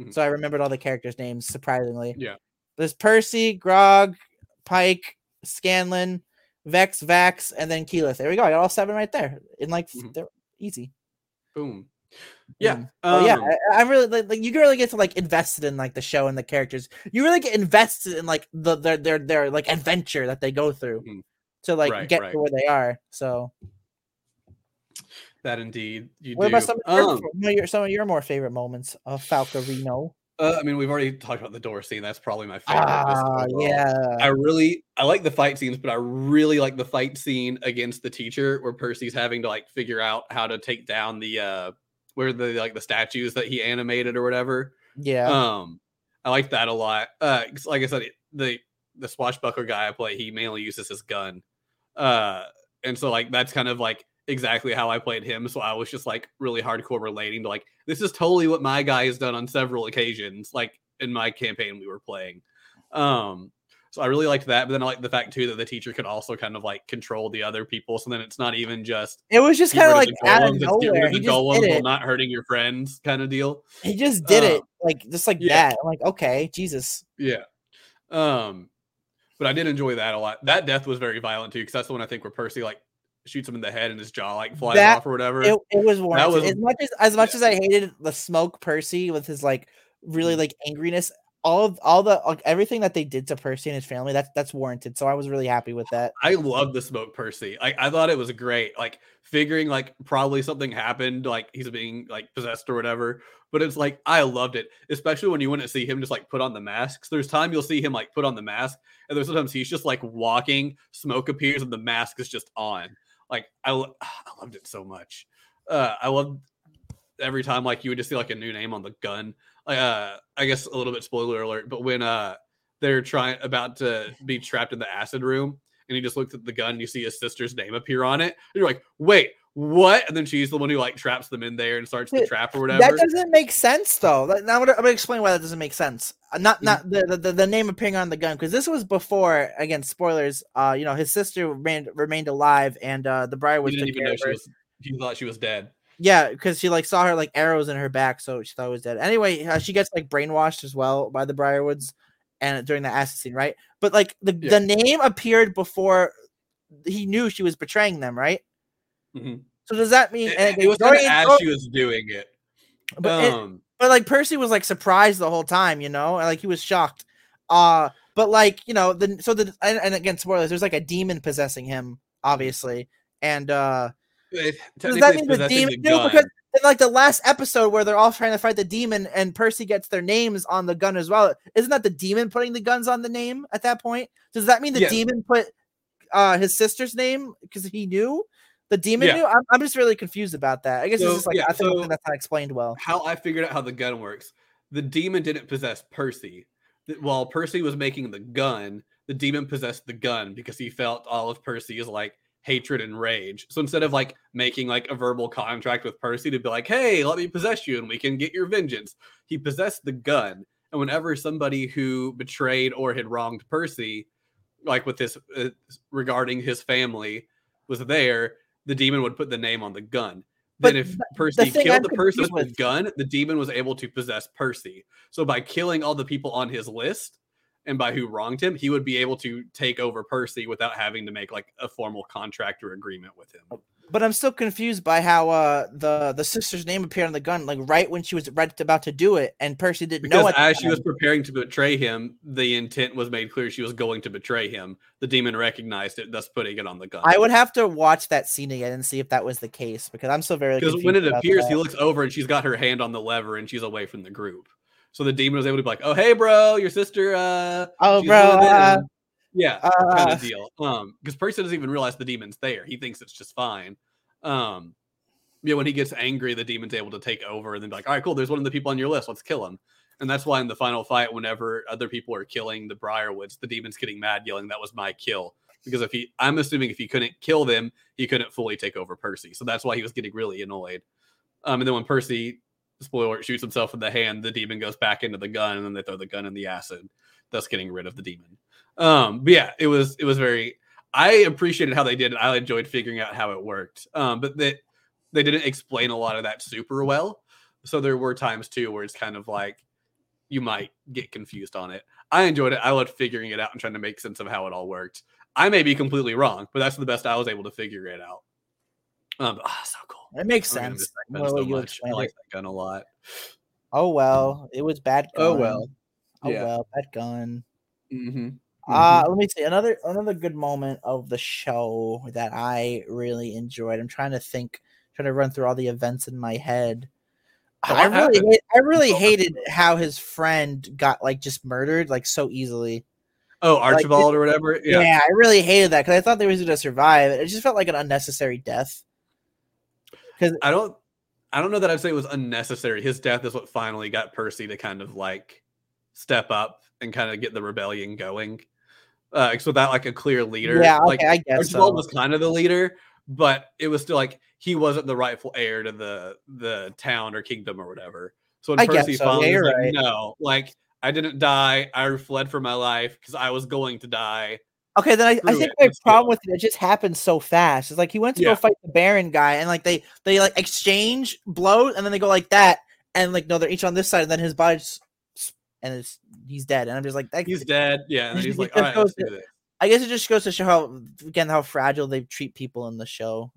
Mhm. So I remembered all the characters' names surprisingly. Yeah. There's Percy, Grog, Pike, Scanlan, Vex, Vax, and then Keyleth. There we go. I got all seven right there. In like Mhm. they're easy. Boom. Yeah. Mm. Oh yeah, um, I, I really like, like you really get to like invested in like the show and the characters. You really get invested in like the their their their like adventure that they go through Mhm. to like Right, get right. to where they are. So That indeed you what do. about some of, your, Um, some of your some of your more favorite moments of Falcarino? uh, I mean, we've already talked about the door scene. That's probably my favorite. Ah, yeah. I really I like the fight scenes, but I really like the fight scene against the teacher where Percy's having to like figure out how to take down the uh where the like the statues that he animated or whatever. Yeah. Um I like that a lot. Uh, like I said, the the swashbuckler guy I play, he mainly uses his gun. Uh and so like that's kind of like exactly how I played him. So I was just like really hardcore relating to like this is totally what my guy has done on several occasions, like in my campaign we were playing. Um so I really liked that, but then I like the fact too that the teacher could also kind of like control the other people. So then it's not even just it was just kind of like out of golems, it's get rid nowhere. He the just golems did while not hurting your friends kind of deal. He just did it Um, like just like yeah. that. I'm like, okay, Jesus. Yeah. Um, but I did enjoy that a lot. That death was very violent too, because that's the one I think where Percy like shoots him in the head and his jaw like flies That- off or whatever. It, it was warranted. was- as much as as much as I hated the smoke Percy with his like really Mhm. like angriness, all of all the like everything that they did to Percy and his family, that's that's warranted. So I was really happy with that. I love the smoke Percy. Like I thought it was great. Like figuring like probably something happened, like he's being like possessed or whatever. But it's like I loved it, especially when you wouldn't see him just like put on the masks. There's time you'll see him like put on the mask, and there's sometimes he's just like walking, smoke appears, and the mask is just on. Like I, I loved it so much. Uh, I loved every time like you would just see like a new name on the gun. Uh, I guess a little bit spoiler alert, but when uh they're trying about to be trapped in the acid room, and he just looks at the gun, and you see his sister's name appear on it, and you're like, wait, what? And then she's the one who like traps them in there and starts the trap or whatever. That doesn't make sense though. Now I'm gonna, explain why that doesn't make sense. Uh, Not Mhm. not the, the- the name appearing on the gun because this was before. Again, spoilers. Uh, you know, his sister remained remained alive, and uh, the Briarwoods He didn't even know she was. He thought she was dead. Yeah, because she like saw her like arrows in her back, so she thought it was dead. Anyway, uh, she gets like brainwashed as well by the Briarwoods, and during the acid scene, right? But like the Yeah. the name appeared before he knew she was betraying them, right? Mhm. So does that mean? It, it was as she was doing it. but, it- Um, but like Percy was like surprised the whole time, you know, and, like he was shocked. Uh but like you know, the so the and, and again spoilers. There's like a demon possessing him, obviously, and uh it, does that mean the demon? the because in like the last episode where they're all trying to fight the demon and Percy gets their names on the gun as well. Isn't that the demon putting the guns on the name at that point? Does that mean the Yeah. demon put uh his sister's name because he knew the demon Yeah. knew? I'm, I'm just really confused about that. I guess So, it's just like yeah, I think so- that's not explained well. how I figured out how the gun works. The demon didn't possess Percy. While Percy was making the gun, the demon possessed the gun because he felt all of Percy's like hatred and rage. So instead of like making like a verbal contract with Percy to be like, "Hey, let me possess you and we can get your vengeance," he possessed the gun. And whenever somebody who betrayed or had wronged Percy, like with this uh, regarding his family, was there, the demon would put the name on the gun. But Then, if Percy thing killed I'm the person with the gun, the demon was able to possess Percy. So by killing all the people on his list and by who wronged him, he would be able to take over Percy without having to make like a formal contract or agreement with him. But I'm still confused by how uh the the sister's name appeared on the gun, like right when she was right about to do it, and Percy didn't know Because as she was preparing to betray him, the intent was made clear she was going to betray him. The demon recognized it, thus putting it on the gun. I would have to watch that scene again and see if that was the case because I'm still very Because when it appears, he looks over and she's got her hand on the lever and she's away from the group. So the demon was able to be like, "Oh, hey, bro, your sister." Uh, Oh, bro, doing it," uh, yeah, kind uh, of deal. Um, because Percy doesn't even realize the demon's there. He thinks it's just fine. Um, yeah, when he gets angry, the demon's able to take over and then be like, "All right, cool. There's one of the people on your list. Let's kill him." And that's why in the final fight, whenever other people are killing the Briarwoods, the demon's getting mad, yelling, "That was my kill." Because if he, I'm assuming if he couldn't kill them, he couldn't fully take over Percy. So that's why he was getting really annoyed. Um, and then when Percy, spoiler, alert, shoots himself in the hand, the demon goes back into the gun, and then they throw the gun in the acid. thus getting rid of the demon. Um, but yeah, it was it was very. I appreciated how they did it. I enjoyed figuring out how it worked. Um, but that they didn't explain a lot of that super well. So there were times too where it's kind of like you might get confused on it. I enjoyed it. I loved figuring it out and trying to make sense of how it all worked. I may be completely wrong, but that's the best I was able to figure it out. Um, oh, so cool. It makes I'm sense. that gun so much. I like that gun a lot. Oh well, it was bad. Oh, well. Oh Yeah. well, bad gun. Mm-hmm. Uh let me see another another good moment of the show that I really enjoyed. I'm trying to think, trying to run through all the events in my head. I really, I really hated how his friend got like just murdered like so easily. Oh, Archibald or whatever. Yeah, Yeah. I really hated that because I thought they was gonna survive. It just felt like an unnecessary death. I don't. I don't know that I'd say it was unnecessary. His death is what finally got Percy to kind of like step up and kind of get the rebellion going. Uh, 'cause without like a clear leader, Yeah, okay, like I guess Archibald so. was kind of the leader, but it was still like he wasn't the rightful heir to the the town or kingdom or whatever. So when I Percy so. Finally you're like, right. no, like I didn't die, I fled for my life because I was going to die. Okay, then I, I think my problem with it, it just happened so fast. It's like he went to Yeah. go fight the Baron guy, and like they they like exchange blows, and then they go like that, and like no, they're each on this side, and then his body just, and it's he's dead, and I'm just like, that, He's dead. Yeah, and he's like, all right, do. I guess it just goes to show how again how fragile they treat people in the show.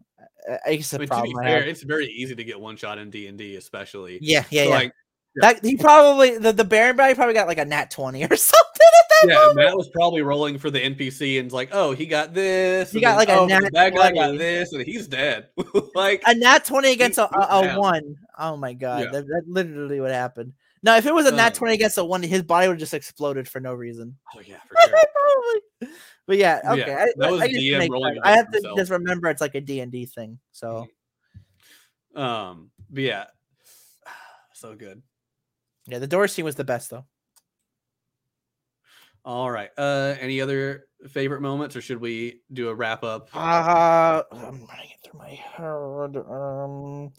I- I guess the I mean, to be problem fair, it's very easy to get one shot in D and D, especially. Yeah, yeah, So, yeah. Like, that he probably the, the Baron guy probably got like a nat twenty or something at that yeah, moment. Matt was probably rolling for the NPC and it's like, oh, he got this. He got, then, like, a oh, but nat that guy got 20. this, and he's dead. like, a nat 20 against a, a, a one. Oh my god, Yeah. that, that literally would happen. Now, if it was a nat Um, 20 against a one, his body would just exploded for no reason. oh yeah, for sure. Probably. But yeah, Yeah, okay. I, that was I, DM rolling. I have against to just remember it's like a D and D thing. So Um, but yeah, so good. Yeah, the door scene was the best though. All right. Uh, any other favorite moments, or should we do a wrap up? Uh, I'm running it through my head. Um,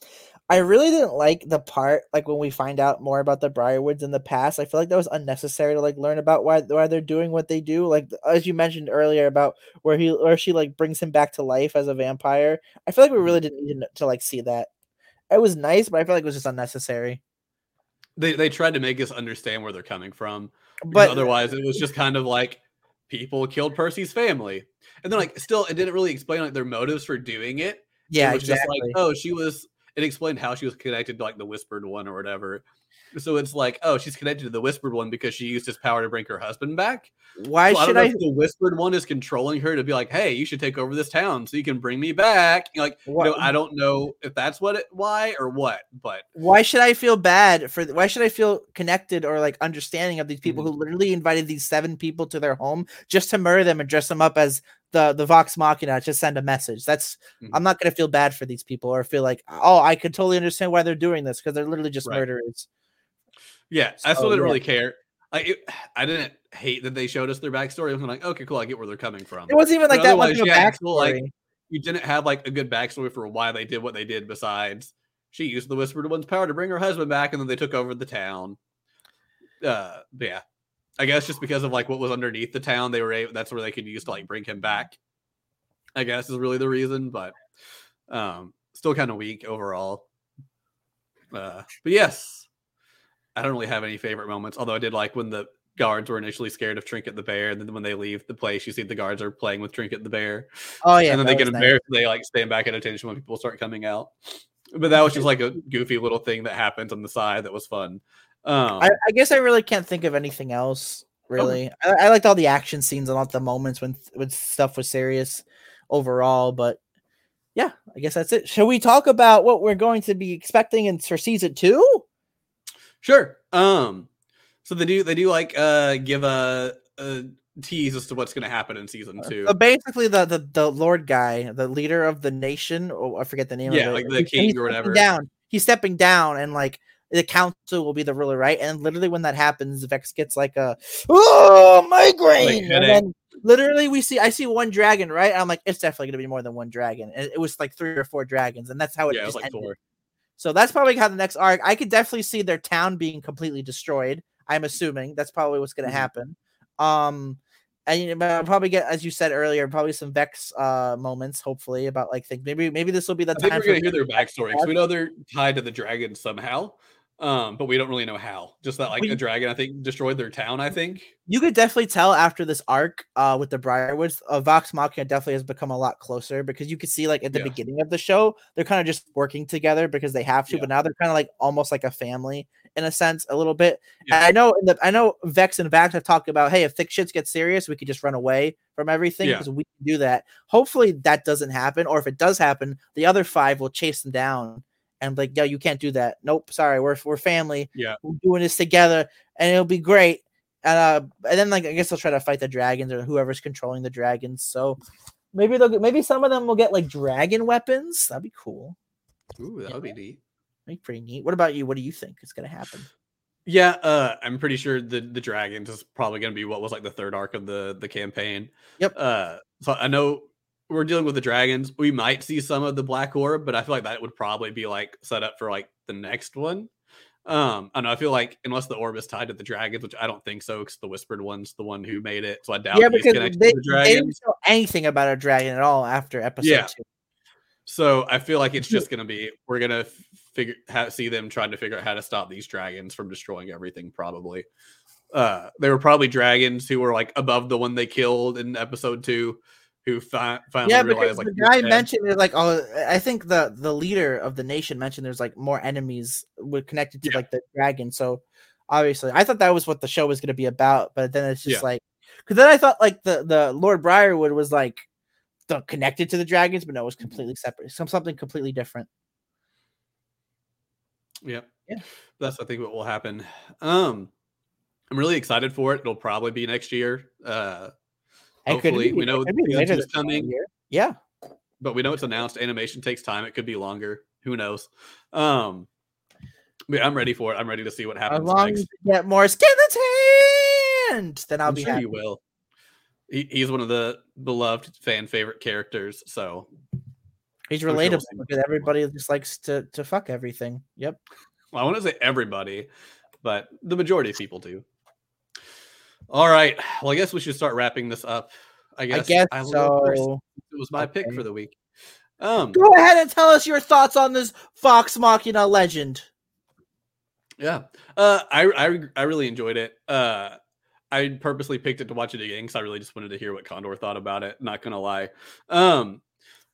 I really didn't like the part like when we find out more about the Briarwoods in the past. I feel like that was unnecessary to like learn about why why they're doing what they do. Like as you mentioned earlier about where he or she like brings him back to life as a vampire. I feel like we really didn't need to, to like see that. It was nice, but I feel like it was just unnecessary. They they tried to make us understand where they're coming from. But otherwise, it was just kind of like people killed Percy's family, and then like still, it didn't really explain like their motives for doing it. yeah, it was exactly. just like, oh, she was. It explained how she was connected to like the Whispered One or whatever. So it's like, oh, she's connected to the Whispered One because she used his power to bring her husband back. why So I should I? if the Whispered One is controlling her to be like, hey, you should take over this town so you can bring me back. Like, you know, I don't know if that's what it, why or what, but why should I feel bad for? Why should I feel connected or like understanding of these people Mhm. who literally invited these seven people to their home just to murder them and dress them up as the the Vox Machina to send a message? That's Mhm. I'm not gonna feel bad for these people or feel like oh I could totally understand why they're doing this because they're literally just Right. murderers. Yeah, I still didn't yeah. really care. Like, it, I didn't hate that they showed us their backstory. I'm like, okay, cool, I get where they're coming from. It wasn't even But like that much of a yeah, it's still, backstory. like, you didn't have like a good backstory for why they did what they did. Besides, she used the Whispered One's power to bring her husband back, and then they took over the town. Uh, yeah, I guess just because of like what was underneath the town, they were able. That's where they could use to like bring him back. I guess is really the reason, but um, still kind of weak overall. Uh, but yes, I don't really have any favorite moments. Although I did like when the guards were initially scared of Trinket the bear, and then when they leave the place, you see the guards are playing with Trinket the bear oh yeah, and then they get was nice. They like stand back at attention when people start coming out. But that was just like a goofy little thing that happens on the side that was fun. Um, I, I guess I really can't think of anything else. Really, I, I liked all the action scenes and all the moments when when stuff was serious overall. But yeah, I guess that's it. Shall we talk about what we're going to be expecting in for season two? Sure. Um, so they do they do like uh give a, a tease as to what's going to happen in season two. So basically, the, the the Lord guy, the leader of the nation, oh, I forget the name. Yeah, of it. like the king or whatever. Down, he's stepping down, and like the council will be the ruler, right? And literally, when that happens, Vex gets like a oh migraine, and then literally we see I see one dragon, right? And I'm like, it's definitely gonna be more than one dragon. And it was like three or four dragons, and that's how it yeah, it was like ended. four. So that's probably how the next arc. I could definitely see their town being completely destroyed. I'm assuming that's probably what's going to Mhm. happen. Um, and you know, I'll probably get, as you said earlier, probably some Vex uh moments. Hopefully, about like think maybe maybe this will be the I think time we're gonna hear their backstory because we know they're tied to the dragon somehow, um, but we don't really know how. Just that like We- a dragon, I think, destroyed their town. I think. you could definitely tell after this arc uh with the Briarwoods, uh, Vox Machina definitely has become a lot closer because you could see like at the Yeah. beginning of the show, they're kind of just working together because they have to, Yeah. but now they're kind of like almost like a family in a sense, a little bit. Yeah. And I know in the I know Vex and Vax have talked about hey, if thick shits get serious, we could just run away from everything because we can do that. Hopefully that doesn't happen, or if it does happen, the other five will chase them down and like, yo, you can't do that. Nope, sorry, we're we're family. Yeah. we're doing this together, and it'll be great. And uh, and then like I guess they'll try to fight the dragons or whoever's controlling the dragons. So maybe they'll get, maybe some of them will get like dragon weapons. That'd be cool. Ooh, that would be neat. That'd be pretty neat. What about you? What do you think is gonna happen? Yeah, uh, I'm pretty sure the the dragons is probably going to be what was like the third arc of the the campaign. Yep. Uh, so I know we're dealing with the dragons. We might see some of the black orb, but I feel like that would probably be like set up for like the next one. Um, I know. I feel like unless the orb is tied to the dragons, which I don't think so, because the whispered one's the one who made it. So I doubt yeah, because connected they, to the they didn't dragons. show anything about a dragon at all after episode Yeah. two. So I feel like it's just gonna be we're gonna figure see them trying to figure out how to stop these dragons from destroying everything. Probably, uh, they were probably dragons who were like above the one they killed in episode two, who fi- finally Yeah, realized like the guy mentioned there's like oh I think the the leader of the nation mentioned there's like more enemies were connected to Yeah. like the dragon. So obviously I thought that was what the show was gonna be about, but then it's just Yeah. like because then I thought like the the Lord Briarwood was like the connected to the dragons, but no, it was completely separate. Some something completely different. Yep. Yeah. That's I think what will happen. Um, I'm really excited for it. It'll probably be next year. Uh, It Hopefully, we know it could be season later two's this coming. Yeah. but we know it's announced. Animation takes time. It could be longer. Who knows? Um, I'm ready for it. I'm ready to see what As happens long next. as you get more skeletons, then I'll I'm be sure happy. he will. He, he's one of the beloved fan favorite characters. So He's sure relatable because everybody just likes to to fuck everything. Yep. well, I want to say everybody, but the majority of people do. All right. Well, I guess we should start wrapping this up. I guess. I guess first. so. It was my pick for the week. Um. Go ahead and tell us your thoughts on this Vox Machina legend. Yeah. Uh. I. I. I really enjoyed it. Uh. I purposely picked it to watch it again because I really just wanted to hear what Condor thought about it. Not gonna lie. Um.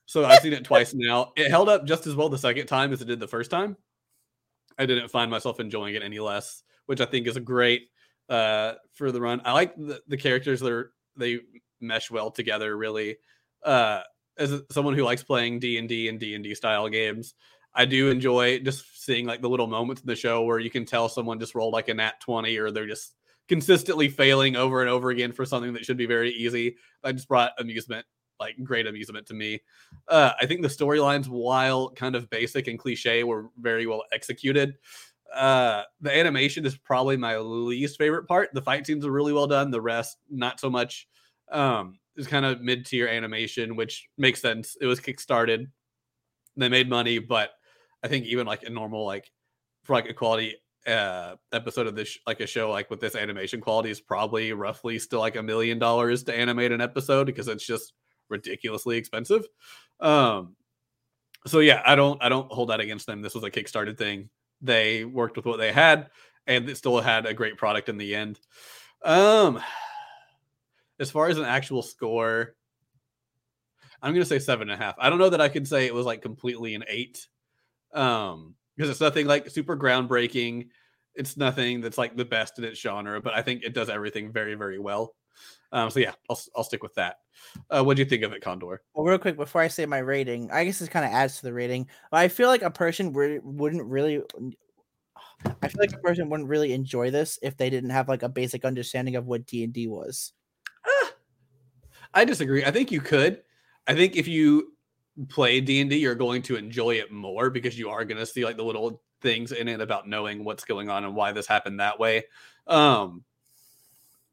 So I've seen it twice now. It held up just as well the second time as it did the first time. I didn't find myself enjoying it any less, which I think is a great uh for the run. I like the, the characters that are they mesh well together really. Uh as someone who likes playing D&D and D&D style games, I do enjoy just seeing like the little moments in the show where you can tell someone just rolled like a nat 20 or they're just consistently failing over and over again for something that should be very easy. I just brought amusement, like great amusement to me. Uh, I think the storylines, while kind of basic and cliche, were very well executed. Uh, the animation is probably my least favorite part. The fight scenes are really well done. The rest, not so much. Um, it's kind of mid tier animation, which makes sense. It was kickstarted. They made money, but I think even like a normal like for like a quality uh episode of this sh- like a show like with this animation quality is probably roughly still like a million dollars to animate an episode because it's just ridiculously expensive. Um so yeah, I don't I don't hold that against them. This was a kickstarted thing. They worked with what they had and it still had a great product in the end. Um as far as an actual score, I'm gonna say seven and a half. I don't know that I could say it was like completely an eight. Um, because it's nothing like super groundbreaking. It's nothing that's like the best in its genre, but I think it does everything very, very well. Um, so yeah, I'll I'll stick with that. Uh, what do you think of it, Condor? Well, real quick before I say my rating, I guess this kind of adds to the rating. But I feel like a person re- wouldn't really. I feel like a person wouldn't really enjoy this if they didn't have like a basic understanding of what D and D was. I disagree. I think you could. I think if you play D and D, you're going to enjoy it more because you are going to see like the little things in it about knowing what's going on and why this happened that way. Um,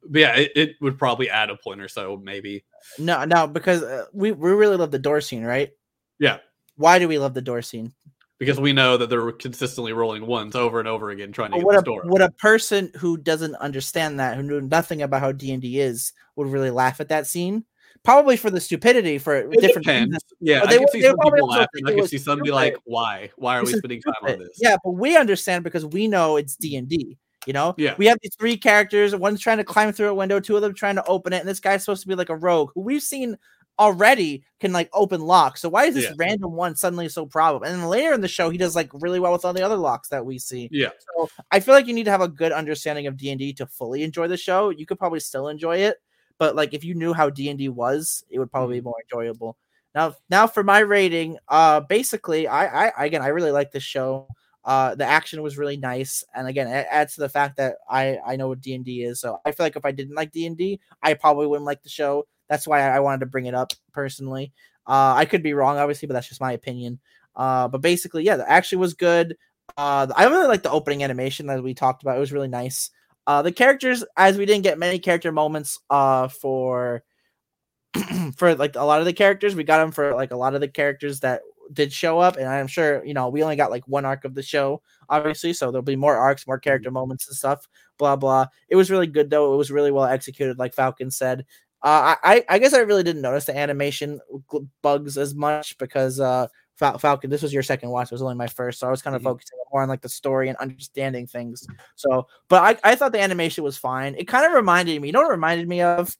but yeah, it, it would probably add a point or so, maybe. No, no, because uh, we we really love the door scene, right? Yeah. Why do we love the door scene? because we know that they're consistently rolling ones over and over again trying to get what the a, store. what a person who doesn't understand that, who knew nothing about how D and D is, would really laugh at that scene. Probably for the stupidity for It different depends. Yeah, But I they can see they some people laughing. I can see some be like, "Why? Why are This we spending time on stupid. this?" Yeah, but we understand because we know it's D and D. You know, Yeah. we have these three characters. One's trying to climb through a window, two of them trying to open it, and this guy's supposed to be like a rogue who we've seen already can like open locks. So why is this Yeah. random one suddenly so problem? And then later in the show, he does like really well with all the other locks that we see. Yeah, So I feel like you need to have a good understanding of D and D to fully enjoy the show. You could probably still enjoy it, but like if you knew how D and D was, it would probably Mm-hmm. be more enjoyable. Now, now for my rating, uh, basically, I, I again, I really like this show. Uh, the action was really nice, and again, it adds to the fact that I I know what D and D is. So I feel like if I didn't like D and D, I probably wouldn't like the show. That's why I wanted to bring it up personally. Uh, I could be wrong, obviously, but that's just my opinion. Uh, but basically, yeah, the action was good. Uh, I really like the opening animation that we talked about. It was really nice. Uh, the characters, as we didn't get many character moments, uh, for for like a lot of the characters, we got them for like a lot of the characters that did show up, and I'm sure you know we only got like one arc of the show, obviously, so there'll be more arcs, more character moments and stuff. Blah blah. It was really good though. It was really well executed, like Falcon said. Uh, I I guess I really didn't notice the animation bugs as much because uh Fal- Falcon, this was your second watch. It was only my first, so I was kind of Mhm. focusing more on like the story and understanding things. So, but I, I thought the animation was fine. It kind of reminded me. You know what it reminded me of?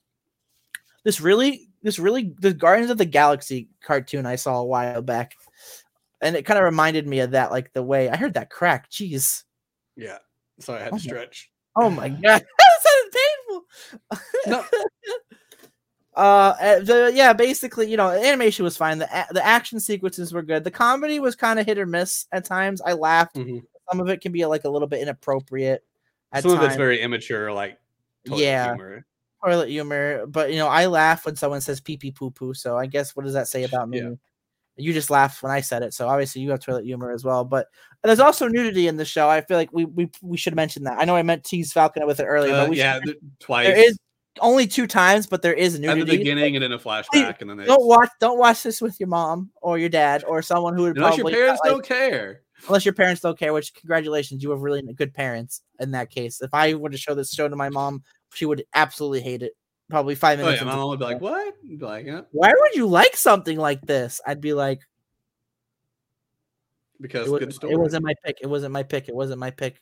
This really, this really, the Guardians of the Galaxy cartoon I saw a while back, and it kind of reminded me of that. Like the way I heard that crack. Jeez. yeah. Sorry, I had Oh to my- stretch. Oh my god, that sounded painful. No. Uh, uh, the, yeah, basically, you know, animation was fine. The the action sequences were good. The comedy was kind of hit or miss at times. I laughed. Mhm. Some of it can be like a little bit inappropriate. At Some of it's very immature, like Yeah. humor. Toilet humor, but you know, I laugh when someone says pee pee poo poo. So I guess what does that say about me? Yeah. You just laughed when I said it, so obviously you have toilet humor as well. But there's also nudity in the show. I feel like we we, we should mention that. I know I meant tease Falcon with it earlier, Uh, but we yeah, should, twice. there is only two times, but there is nudity. at the beginning and then a flashback, and then they... Don't watch don't watch this with your mom or your dad or someone who would unless your parents not like- don't care. unless your parents don't care. Which congratulations, you have really good parents in that case. If I were to show this show to my mom, she would absolutely hate it. Probably five minutes. yeah, my mom would be like, "What?" Be like, "Yeah," Why would you like something like this? I'd be like, because it, good was, story. it wasn't my pick. It wasn't my pick. It wasn't my pick.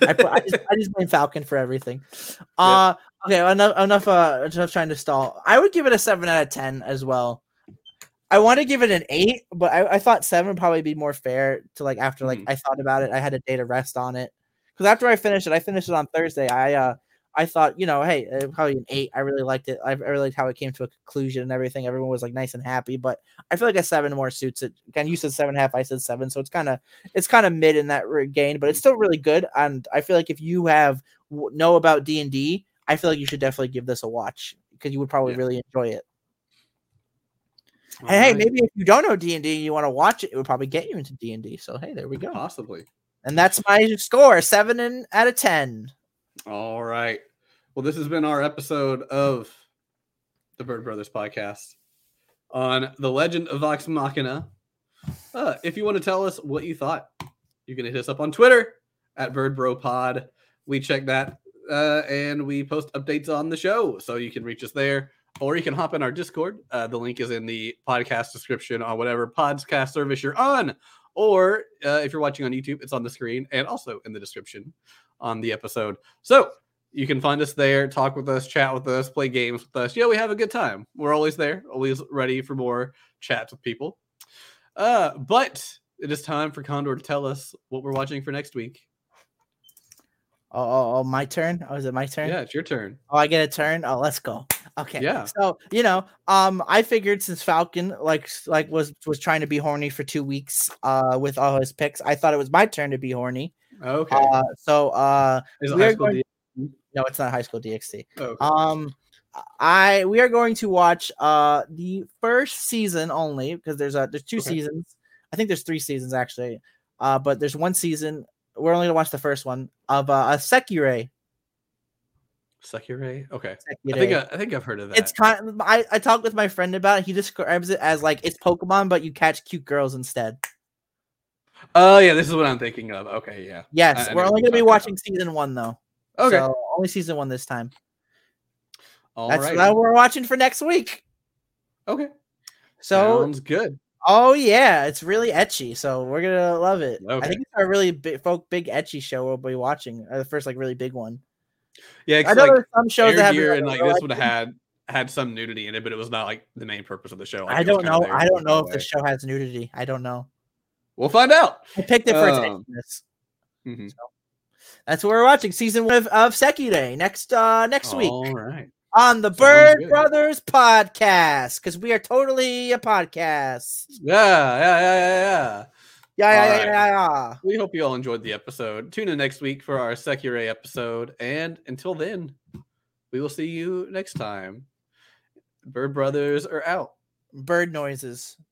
I, put, I, just, I just blame Falcon for everything. Uh, okay, enough, enough, uh, enough trying to stall. I would give it a seven out of ten as well. I want to give it an eight, but I, I thought seven would probably be more fair to like after like Mhm. I thought about it. I had a day to rest on it because after I finished it, I finished it on Thursday. I uh I thought you know hey uh, probably an eight. I really liked it. I, really liked how it came to a conclusion and everything. Everyone was like nice and happy, but I feel like a seven more suits it. Again, you said seven and a half, I said seven, so it's kind of it's kind of mid in that gain, but it's still really good. And I feel like if you have know about D and D, I feel like you should definitely give this a watch because you would probably Yeah. really enjoy it. All And hey, maybe if you don't know D and D you want to watch it, it would probably get you into D and D. So hey, there we go. possibly. And that's my score, seven and out of ten. All right. Well, this has been our episode of the Bird Brothers podcast on the Legend of Vox Machina. Uh, if you want to tell us what you thought, you can hit us up on Twitter at Bird Bro Pod. We check that uh, and we post updates on the show, so you can reach us there, or you can hop in our Discord. Uh, the link is in the podcast description on whatever podcast service you're on, or uh, if you're watching on YouTube, it's on the screen and also in the description on the episode. So you can find us there, talk with us, chat with us, play games with us. Yeah, we have a good time. We're always there, always ready for more chats with people. Uh, but it is time for Condor to tell us what we're watching for next week. Oh, oh, oh, my turn. Oh, is it my turn? Yeah, it's your turn. Oh, I get a turn. Oh, let's go. Okay. Yeah. So you know, um, I figured since Falcon like like was was trying to be horny for two weeks, uh, with all his picks, I thought it was my turn to be horny. Okay. Uh, so uh, is it high school? going- no, it's not High School DxD. okay. Um, I we are going to watch uh the first season only because there's a there's two Okay. seasons. I think there's three seasons actually. Uh, but there's one season. We're only gonna watch the first one of uh, a Sekirei. Sekirei. Okay. I think I, I think I've heard of that. It's kind. Of, I I talked with my friend about it. He describes it as like it's Pokemon, but you catch cute girls instead. Oh yeah, this is what I'm thinking of. Okay, yeah. Yes, I- I we're only gonna be watching season one though. Okay. So only season one this time. All That's right. what we're watching for next week. Okay. So Sounds good. oh yeah, it's really ecchi. So we're gonna love it. I Okay. think it's our really big folk big ecchi show we'll be watching. Uh, the first like really big one. Yeah, I know like some shows that have like, and like this would have had had some nudity in it, but it was not like the main purpose of the show. Like, I don't know. I don't know if the show has nudity. I don't know. We'll find out. I picked it for Um, edginess. Mhm. That's what we're watching. Season one of, of Sekirei next uh next week All right. on the Sounds Bird good. Brothers podcast because we are totally a podcast. Yeah, yeah, yeah, yeah, yeah. Yeah, yeah, All yeah, right. yeah, yeah. We hope you all enjoyed the episode. Tune in next week for our Sekirei episode. And until then, we will see you next time. Bird Brothers are out. Bird noises.